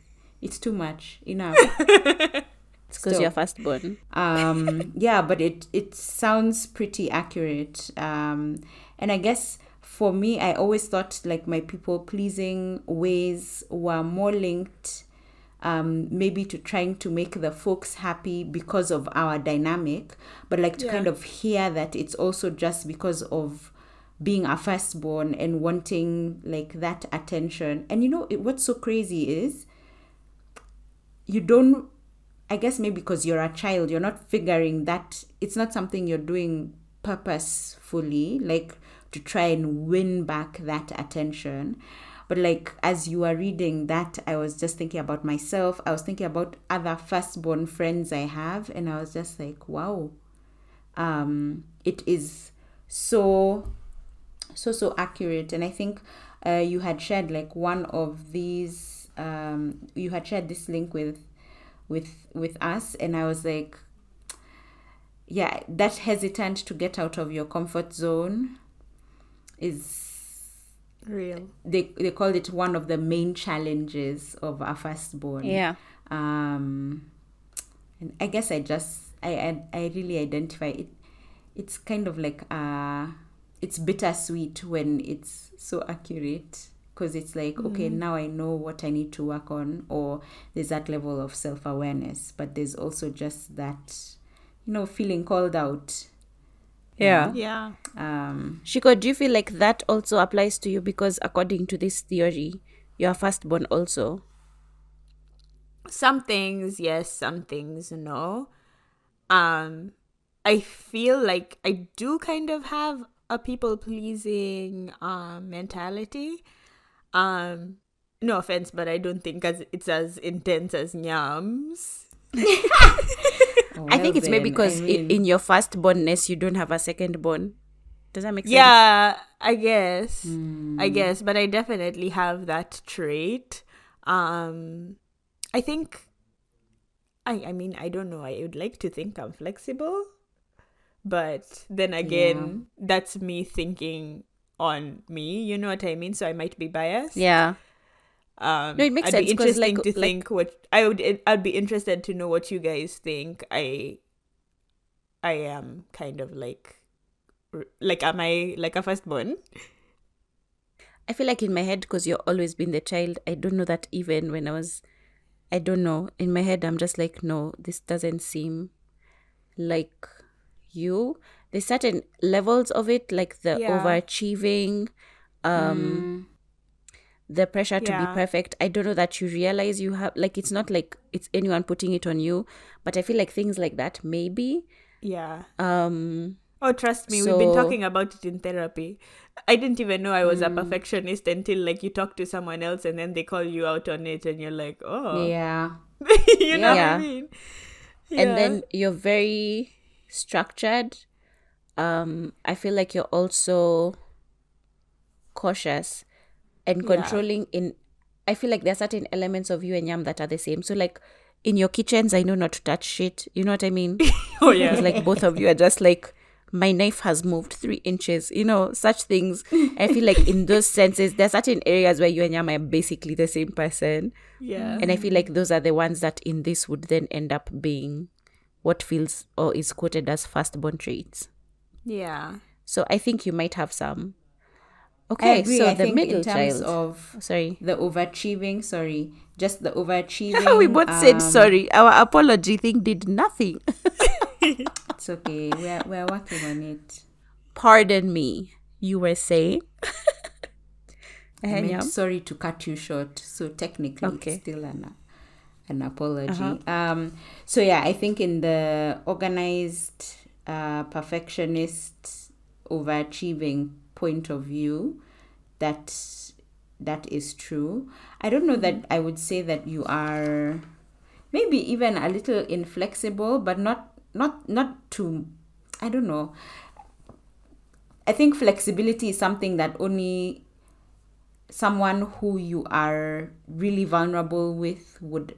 it's too much. Enough. It's because you're firstborn. um yeah but it it sounds pretty accurate um and i guess for me i always thought like my people pleasing ways were more linked um maybe to trying to make the folks happy because of our dynamic but like to Yeah. kind of hear that it's also just because of being a firstborn and wanting like that attention and you know it, what's so crazy is you don't i guess maybe because you're a child you're not figuring that it's not something you're doing purposefully like to try and win back that attention. But like as you are reading that i was just thinking about myself. I was thinking about other firstborn friends i have and i was just like wow. Um it is so so so accurate. And i think uh, you had shared like one of these um you had shared this link with with with us and i was like yeah that hesitant to get out of your comfort zone is Real. they they called it one of the main challenges of our firstborn Yeah. um and I guess I just I I, I really identify it. It's kind of like uh it's bittersweet when it's so accurate because it's like okay now I know what I need to work on or there's that level of self awareness, but there's also just that you know feeling called out. Yeah. Yeah. Um, Shiko, do you feel like that also applies to you because according to this theory, you are firstborn also? some things yes some things no um i feel like i do kind of have a people pleasing um mentality um no offense but i don't think as it's as intense as nyams I think well it's maybe because I i mean- in your firstbornness you don't have a second secondborn. Does that make sense? yeah i guess Hmm. i guess but i definitely have that trait um i think i i mean i don't know i would like to think i'm flexible but then again that's me thinking on me you know what i mean so i might be biased Yeah. um No, it makes I'd sense be interesting like- to like- think what i would i'd be interested to know what you guys think i i am kind of like like am i like a firstborn I feel like in my head, because you've always been the child, I don't know that even when I was, I don't know. In my head, I'm just like, no, this doesn't seem like you. There's certain levels of it, like the Yeah. overachieving, um, the pressure to be perfect. I don't know that you realize you have, like, it's not like it's anyone putting it on you, but I feel like things like that, maybe. yeah Um, Oh, trust me, we've been talking about it in therapy. I didn't even know I was Hmm. a perfectionist until like you talk to someone else and then they call you out on it and you're like, oh, yeah. you know what I mean? and then you're very structured um i feel like you're also cautious and Yeah. controlling in i feel like there are certain elements of you and yam that are the same. So like in your kitchens i know not to touch shit. You know what i mean? Oh yeah, like both of you are just like my knife has moved three inches. You know such things. I feel like in those senses there are certain areas where you and yam are basically the same person. Yeah, and I feel like those are the ones that in this would then end up being what feels or is quoted as firstborn traits. Yeah, So I think you might have some. Okay, so I the think middle in terms child. of sorry. the overachieving, sorry, just the overachieving. we both said um, sorry. Our apology thing did nothing. It's okay. We're we're working on it. Pardon me. You were saying? I meant sorry to cut you short. So technically, Okay. it's still an an apology. Uh-huh. Um. So yeah, I think in the organized, perfectionist, overachieving point of view, that that is true. I don't know that I would say that you are maybe even a little inflexible, but not not not too. I don't know. I think flexibility is something that only someone who you are really vulnerable with would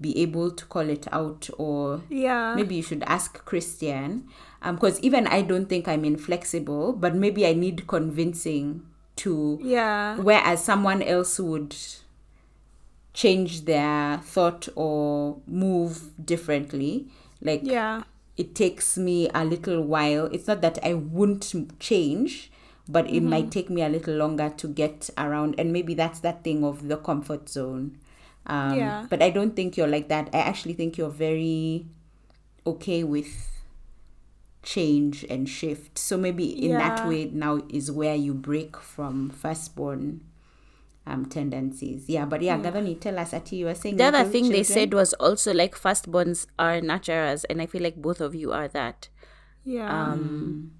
be able to call it out or yeah, maybe you should ask christian because even i don't think i'm inflexible but maybe i need convincing to yeah, whereas someone else would change their thought or move differently like yeah, it takes me a little while. It's not that I won't change, but it Mm-hmm. might take me a little longer to get around. And maybe that's that thing of the comfort zone. Um, Yeah. But I don't think you're like that. I actually think you're very okay with change and shift. So maybe in that way now is where you break from firstborn um tendencies. Yeah, but yeah, Gavani, tell us Ati, you were saying The other thing they said was also like firstborns are naturals, and I feel like both of you are that. yeah. Um,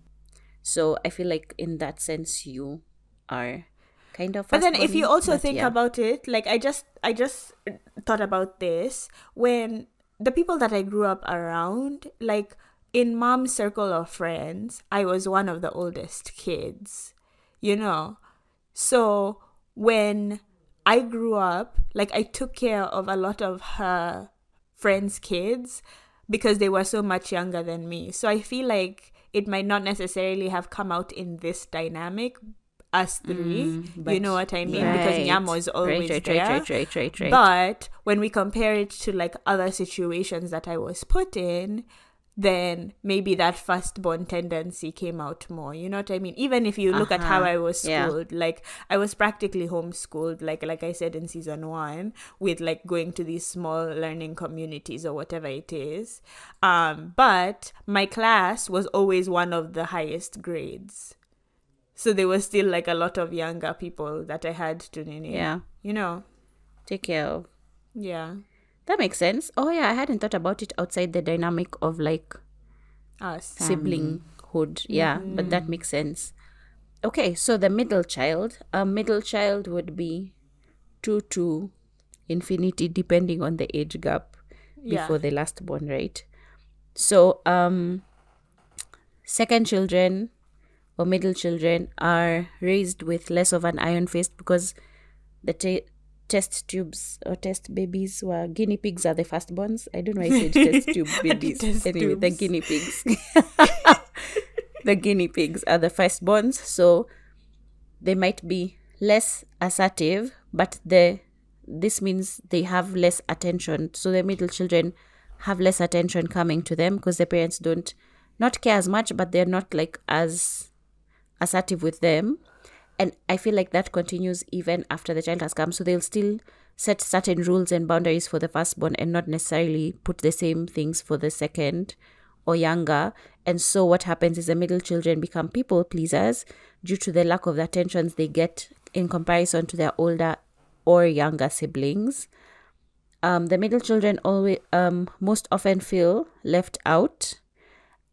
so I feel like in that sense you are kind of. but then if you also but think yeah. about it like i just i just thought about this when the people that i grew up around like in mom's circle of friends i was one of the oldest kids you know so when i grew up like i took care of a lot of her friends kids because they were so much younger than me so i feel like it might not necessarily have come out in this dynamic us three. you but- know what I mean? Because Right. Nyamo is always right, right, there. But when we compare it to like other situations that I was put in, then maybe that firstborn tendency came out more. You know what I mean? Even if you look at how Uh-huh. I was Yeah. schooled, like I was practically homeschooled, like like I said in season one, with like going to these small learning communities or whatever it is. Um, but my class was always one of the highest grades. So there was still like a lot of younger people that I had to nini. yeah, You know. take care of. Yeah. That makes sense. Oh yeah, I hadn't thought about it outside the dynamic of like Us. siblinghood. Yeah, but Mm. that makes sense. Okay, so the middle child, a middle child would be two to infinity, depending on the age gap Yeah. before the last born, right? So, um, second children or middle children are raised with less of an iron fist because the te- test tubes or test babies were guinea pigs are the firstborns. I don't know why I said test tube babies. Test anyway, the guinea pigs. the guinea pigs are the firstborns, so they might be less assertive, but the this means they have less attention. So the middle children have less attention coming to them because the parents don't not care as much, but they're not like as assertive with them. And I feel like that continues even after the child has come. So they'll still set certain rules and boundaries for the firstborn and not necessarily put the same things for the second or younger. And so what happens is the middle children become people pleasers due to the lack of the attentions they get in comparison to their older or younger siblings. Um, the middle children always um, most often feel left out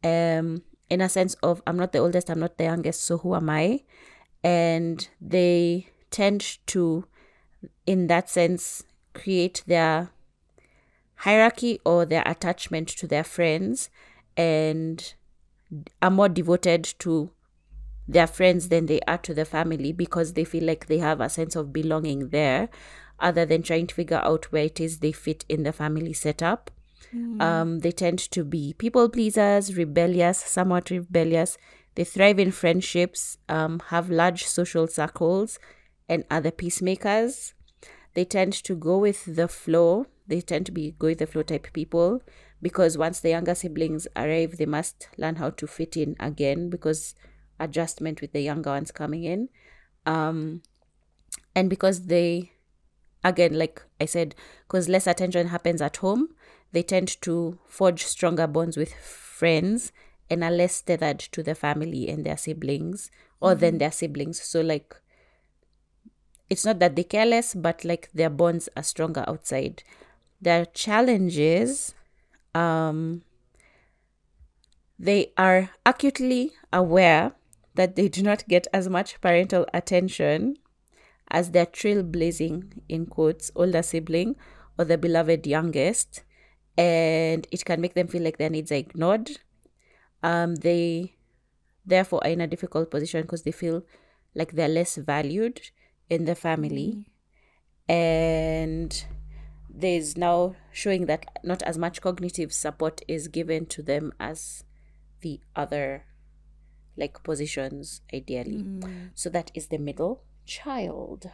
um, in a sense of I'm not the oldest, I'm not the youngest, so who am I? And they tend to, in that sense, create their hierarchy or their attachment to their friends and are more devoted to their friends than they are to the family because they feel like they have a sense of belonging there other than trying to figure out where it is they fit in the family setup. Um, they tend to be people pleasers, rebellious, somewhat rebellious. They thrive in friendships, um, have large social circles, and are the peacemakers. They tend to go with the flow. They tend to be go with the flow type people because once the younger siblings arrive, they must learn how to fit in again because adjustment with the younger ones coming in. Um, and because they again like i said because less attention happens at home they tend to forge stronger bonds with friends and are less tethered to the family and their siblings or than their siblings. So like it's not that they care less but like their bonds are stronger outside. Their challenges um they are acutely aware that they do not get as much parental attention as their trailblazing, in quotes, older sibling or the beloved youngest, and it can make them feel like their needs are ignored. Um, they therefore are in a difficult position because they feel like they're less valued in the family, and there's now showing that not as much cognitive support is given to them as the other like positions ideally so that is the middle child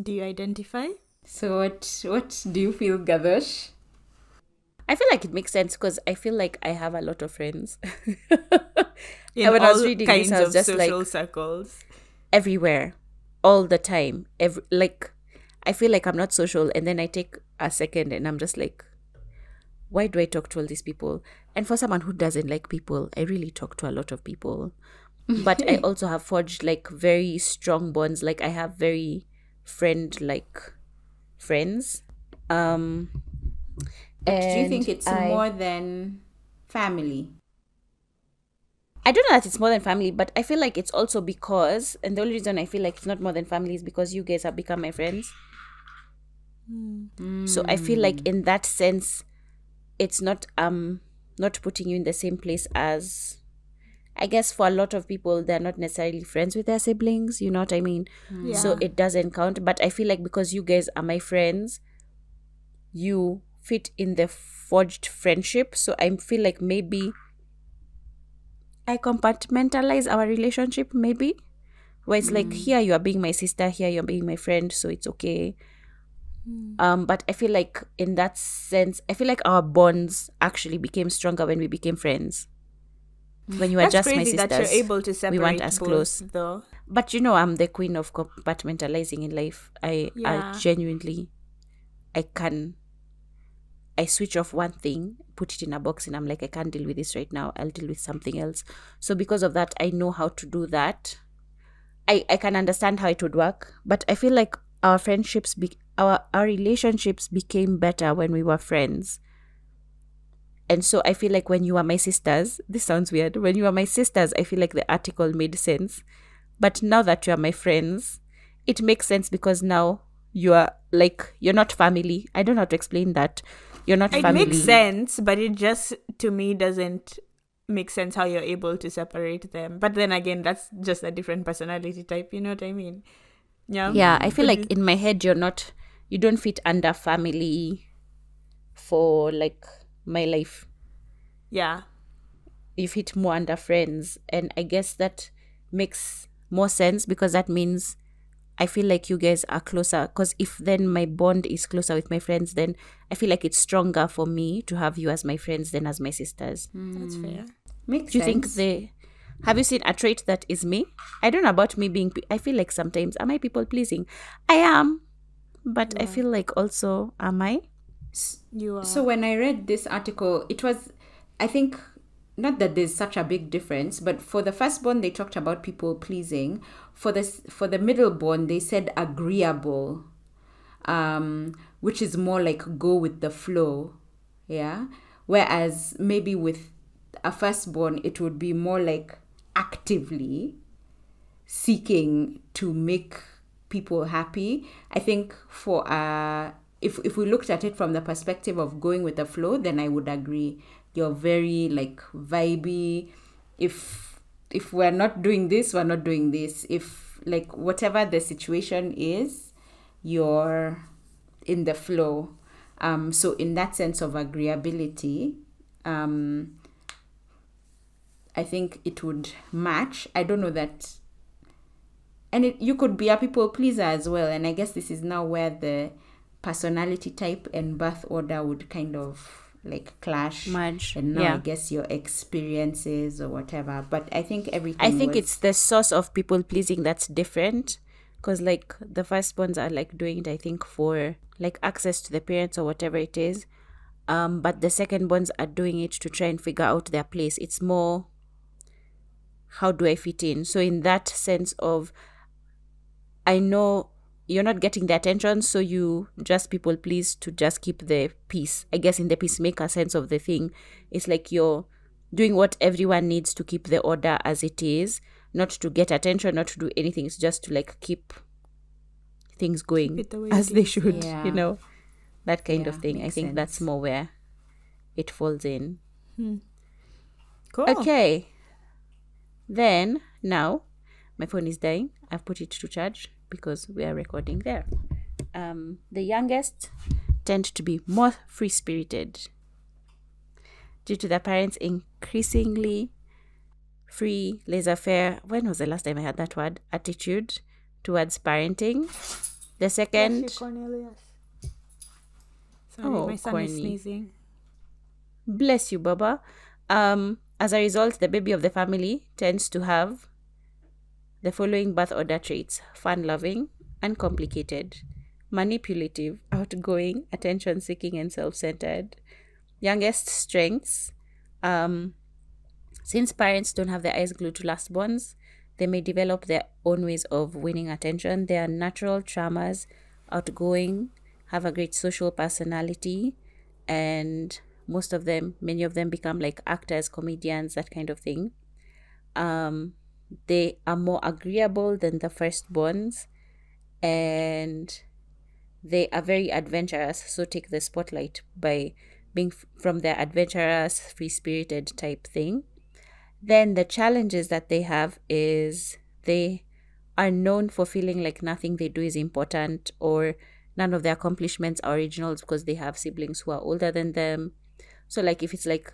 Do you identify? So what what do you feel, Gadosh? I feel like it makes sense because i feel like i have a lot of friends. In when I was all reading this, kinds I was of just social like- circles. everywhere all the time every like i feel like i'm not social and then i take a second and i'm just like why do i talk to all these people? And for someone who doesn't like people i really talk to a lot of people. But i also have forged like very strong bonds like i have very friend like friends. Um But do you think it's I- more than family? I don't know that it's more than family, but I feel like it's also because, and the only reason I feel like it's not more than family is because you guys have become my friends. So I feel like in that sense, it's not um not putting you in the same place as, I guess for a lot of people they're not necessarily friends with their siblings. You know what I mean? So Yeah. it doesn't count. But I feel like because you guys are my friends, you fit in the forged friendship. So I feel like maybe I compartmentalize our relationship, maybe, where it's like here you are being my sister here you're being my friend so it's okay um but i feel like in that sense i feel like our bonds actually became stronger when we became friends when you are just my sisters that you're able to we separate weren't as both, close though. but you know i'm the queen of compartmentalizing in life i Yeah. i genuinely i can i switch off one thing put it in a box and i'm like i can't deal with this right now i'll deal with something else so because of that i know how to do that i i can understand how it would work but i feel like our friendships be- our our relationships became better when we were friends and so I feel like when you are my sisters, this sounds weird. When you are my sisters, I feel like the article made sense. But now that you are my friends, it makes sense because now you are like you're not family. I don't know how to explain that. You're not It family. makes sense, but it just to me doesn't make sense how you're able to separate them. But then again, that's just a different personality type. You know what I mean? Yeah. Yeah, I feel like mm-hmm. in my head you're not you don't fit under family for like my life. Yeah. you fit more under friends and i guess that makes more sense because that means i feel like you guys are closer because if then my bond is closer with my friends then i feel like it's stronger for me to have you as my friends than as my sisters That's hmm. fair. Makes do you sense. think they have you seen a trait that is me i don't know about me being i feel like sometimes am i people pleasing i am but i feel like also am i You are. So when I read this article, it was, I think, not that there's such a big difference, but for the firstborn they talked about people pleasing. For this, for the middleborn they said agreeable, um, which is more like go with the flow, yeah. Whereas maybe with a firstborn it would be more like actively seeking to make people happy. I think for uh if if we looked at it from the perspective of going with the flow, then I would agree. You're very like vibey. If if we're not doing this, we're not doing this. If like whatever the situation is, you're in the flow. Um so in that sense of agreeability, um I think it would match. I don't know that and it, you could be a people pleaser as well and i guess this is now where the personality type and birth order would kind of like clash Merge, and now i guess your experiences or whatever but i think everything I think was- it's the source of people pleasing that's different. Because, like, the firstborns are like doing it, I think, for like access to the parents or whatever it is. Um, but the secondborns are doing it to try and figure out their place. It's more, how do I fit in? So, in that sense of, I know you're not getting the attention, so you just people please to just keep the peace. I guess in the peacemaker sense of the thing, it's like you're doing what everyone needs to keep the order as it is, not to get attention, not to do anything. It's just to like keep things going it the as they should, yeah. you know, that kind of thing. I makes think that's more where it falls in. Hmm. cool. Okay. Then now my phone is dying. I've put it to charge because we are recording there. Um, the youngest tend to be more free spirited due to their parents increasingly free, laissez faire. When was the last time I had that word? Attitude towards parenting. The second, Cornelius. Sorry, Oh, my son corny. is sneezing. bless you, Baba. Um, as a result, the baby of the family tends to have the following birth order traits fun loving, uncomplicated, manipulative, outgoing, attention seeking, and self centered. Youngest strengths. Um, since parents don't have their eyes glued to last borns, they may develop their own ways of winning attention. They are natural charmers, outgoing, have a great social personality, and most of them, many of them become like actors, comedians, that kind of thing. Um, they are more agreeable than the firstborns, and they are very adventurous. So take the spotlight by being from their adventurous, free spirited type thing. Then the challenges that they have is they are known for feeling like nothing they do is important or none of their accomplishments are originals because they have siblings who are older than them. So like if it's like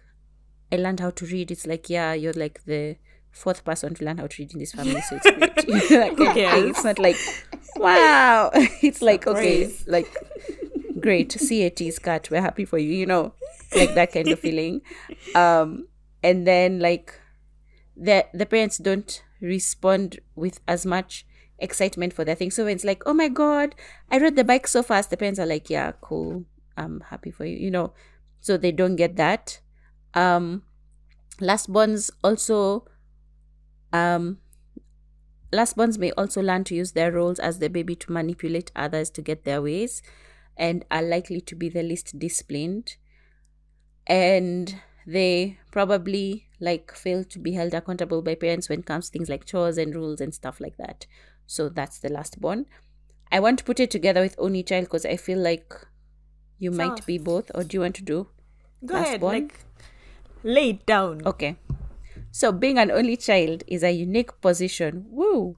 I learned how to read, it's like yeah, you're like the fourth person to learn how to read in this family, so it's great. You know, that kind of thing. cares? It's not like, wow. It's like, okay, like, great, CAT cat, we're happy for you, you know, like that kind of feeling. Um, and then like the the parents don't respond with as much excitement for their thing. So when it's like, oh my god, I rode the bike so fast, the parents are like, yeah, cool, I'm happy for you, you know. So they don't get that. Um, last borns also, um, last borns may also learn to use their roles as the baby to manipulate others to get their ways, and are likely to be the least disciplined. And they probably like fail to be held accountable by parents when it comes to things like chores and rules and stuff like that. So that's the last born. I want to put it together with only child because I feel like you might be both. Or do you want to do? Go Last ahead, one? like lay it down. Okay. So being an only child is a unique position. Woo!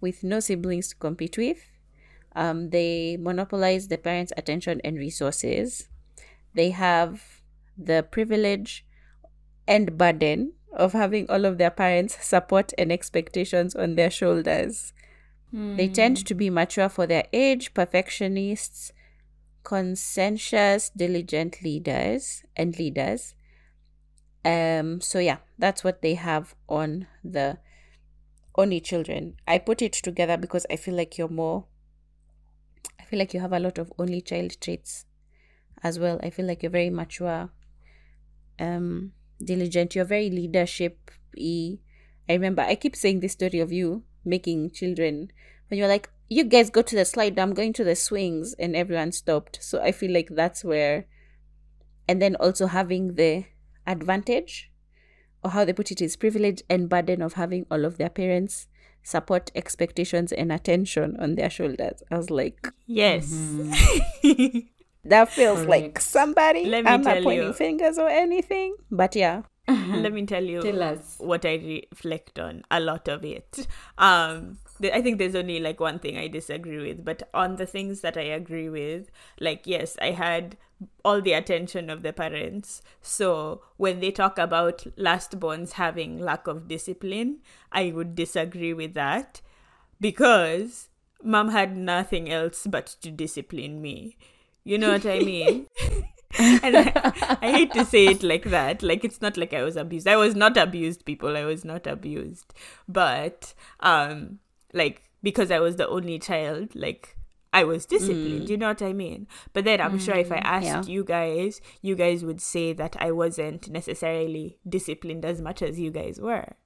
With no siblings to compete with. Um, they monopolize the parents' attention and resources. They have the privilege and burden of having all of their parents' support and expectations on their shoulders. They tend to be mature for their age, perfectionists, conscientious, diligent leaders and leaders. Um, so yeah, that's what they have on the only children. I put it together because I feel like you're more I feel like you have a lot of only child traits as well. I feel like you're very mature, um, diligent, you're very leadership. I remember I keep saying this story of you making children when you're like, you guys go to the slide, I'm going to the swings, and everyone stopped. So I feel like that's where and then also having the advantage or how they put it is privilege and burden of having all of their parents support expectations and attention on their shoulders i was like Yes. that feels like somebody Let me i'm not pointing you. fingers or anything but yeah Let me tell you Tell us. what I reflect on. A lot of it. Um, th- I think there's only like one thing I disagree with, but on the things that I agree with, like yes, I had all the attention of the parents. So when they talk about last borns having lack of discipline, I would disagree with that because mom had nothing else but to discipline me. You know what I mean? and I, I hate to say it like that. Like it's not like I was abused. I was not abused, people. I was not abused. But um, like because I was the only child, like I was disciplined. Mm. You know what I mean? But then I'm sure if I mm, asked yeah. you guys, you guys would say that I wasn't necessarily disciplined as much as you guys were.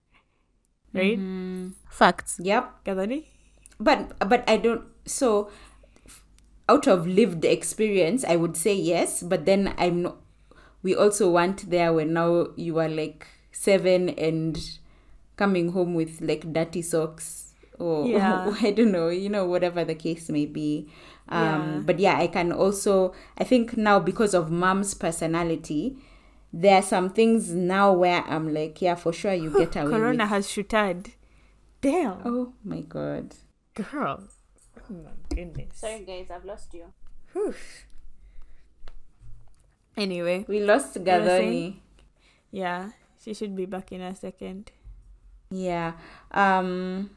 Right? Mm-hmm. facts Yep. Kadani? But but I don't so out of lived experience I would say yes, but then I'm not we also weren't there when now you are like seven and coming home with like dirty socks or Yeah. I don't know, you know, whatever the case may be. Um Yeah. but yeah, I can also I think now because of mom's personality, there are some things now where I'm like, yeah, for sure you get away Corona with. has shooted. Damn. Oh my god. Girl. Oh my goodness. Sorry guys i've lost you Whew. Anyway, We lost saying? Gadoni. yeah, she should be back in a second. Yeah. Um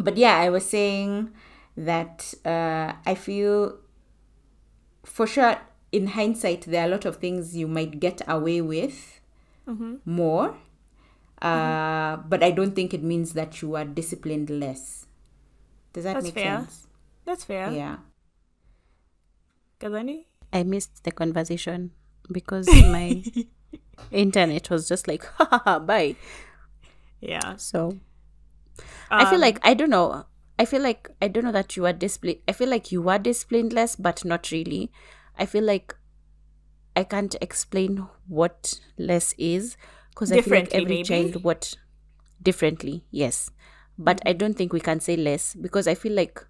but yeah, I was saying that uh I feel for sure in hindsight there are a lot of things you might get away with Mm-hmm. more. Uh but I don't think it means that you are disciplined less. Does that That's make fair. sense? That's fair. Yeah. Kadani? i missed the conversation because my internet was just like ha ha ha bye Yeah. so I feel Um, like I don't know. I feel like I don't know that you are disciplined. I feel like you are disciplined less, but not really. I feel like I can't explain what less is because I feel like every maybe? child what differently. Yes, but I don't think we can say less because I feel like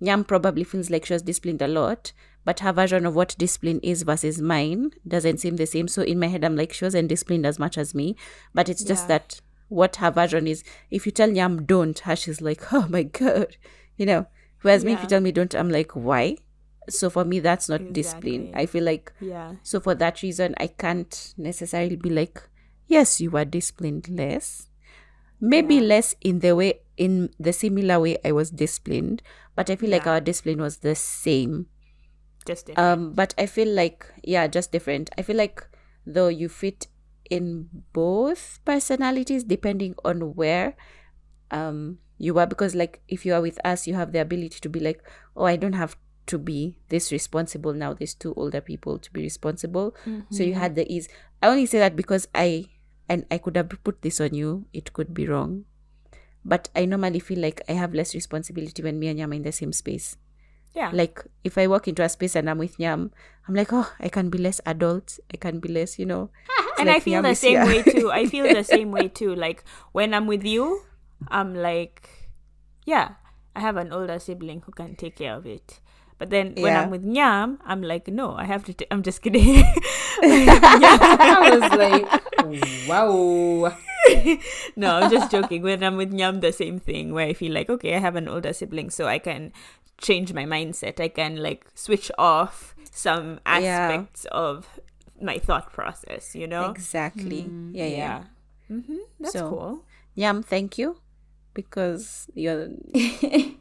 Nyam probably feels like she was disciplined a lot, but her version of what discipline is versus mine doesn't seem the same. So in my head, I'm like she wasn't disciplined as much as me, but it's just Yeah. that what her version is. If you tell Nyam don't, she's like, oh my god, you know. Whereas me, if you tell me don't, I'm like, why? So for me, that's not discipline. I feel like Yeah. so for that reason, I can't necessarily be like, yes, you were disciplined less. maybe less in the way in the similar way I was disciplined, but I feel like our discipline was the same. Just different. Um, but I feel like yeah, just different. I feel like though you fit in both personalities depending on where um you are. Because like if you are with us you have the ability to be like oh i don't have to be this responsible now. There's two older people to be responsible. So you had the ease. I only say that because i and i could have put this on you. It could be wrong. But i normally feel like i have less responsibility when me and yam are in the same space. Yeah. like if i walk into a space and i'm with nyam i'm like oh i can be less adult. I can be less you know and I feel the same way too. I feel the same way too. Like when I'm with you, I'm like, yeah, I have an older sibling who can take care of it. But then when Yeah. I'm with Nyam, I'm like, no, I have to. i I'm just kidding. I was like, wow. no, I'm just joking. When I'm with Nyam, the same thing where I feel like, okay, I have an older sibling, so I can change my mindset. I can like switch off some Yeah. aspects of my thought process. You know? exactly yeah yeah, Mm-hmm. That's So, cool. Nyam, thank you because you're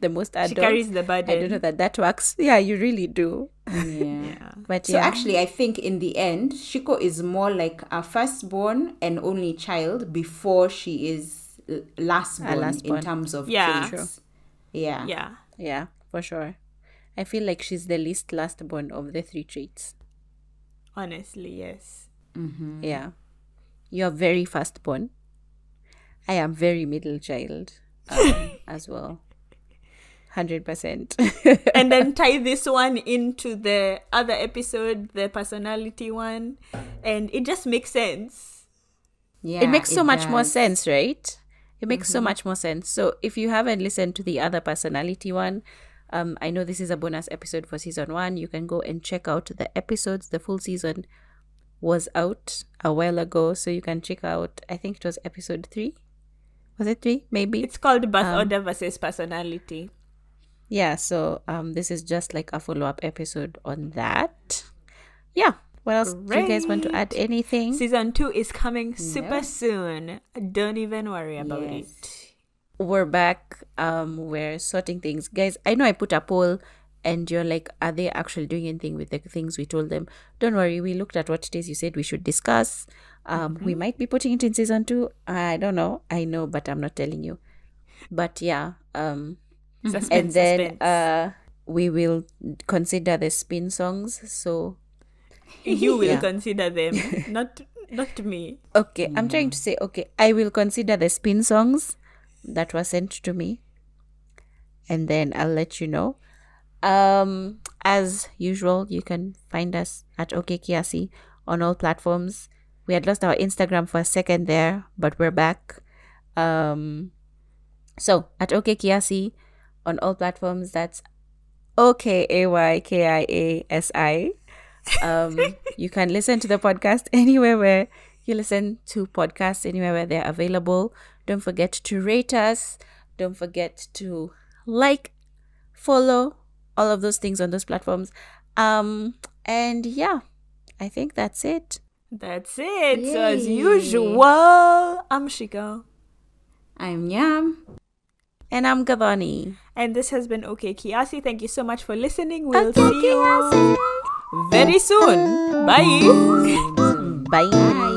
the most adult She carries the burden. i don't know that that works yeah you really do Yeah. Yeah. but So yeah actually, I think in the end, Shiko is more like a firstborn and only child before she is l- lastborn, lastborn. in terms of Yeah. traits. Yeah. Yeah. yeah for sure i feel like she's the least last born of the three traits Honestly, yes. yeah you're very firstborn i am very middle child um, as well 100% and then tie this one into the other episode, the personality one, and it just makes sense. Yeah. it makes so much more sense, right? It makes so much more sense. So if you haven't listened to the other personality one, um, I know this is a bonus episode for season one. You can go and check out the episodes. The full season was out a while ago, so you can check out. I think it was episode three. Was it three? Maybe. It's called birth Um, order versus personality. yeah. So um, this is just like a follow up episode on that. Yeah. What else? Do you guys want to add anything? Season two is coming super soon. Don't even worry about Yes. it. We're back um we're sorting things. Guys i know i put a poll and you're like are they actually doing anything with the things we told them? Don't worry we looked at what it is you said we should discuss. Um we might be putting it in season two. I don't know. I know but i'm not telling you. But yeah um Suspense, and then suspense. uh we will consider the spin songs so you will yeah. consider them, not not me. Okay, I'm trying to say, okay, I will consider the spin songs that were sent to me and then I'll let you know. Um, as usual, you can find us at OK Kiasi on all platforms. We had lost our Instagram for a second there, but we're back. Um, so at OK Kiasi on all platforms, that's O K A Y K I A S I. Um, you can listen to the podcast anywhere where you listen to podcasts, anywhere where they're available. Don't forget to rate us. Don't forget to like, follow, all of those things on those platforms. Um, and yeah, I think that's it. That's it. So as Yay. usual, I'm Shiko. I'm Yam. And I'm Gavani. And this has been OK Kiasi. Thank you so much for listening. We'll see you very soon. Bye. Bye. Bye.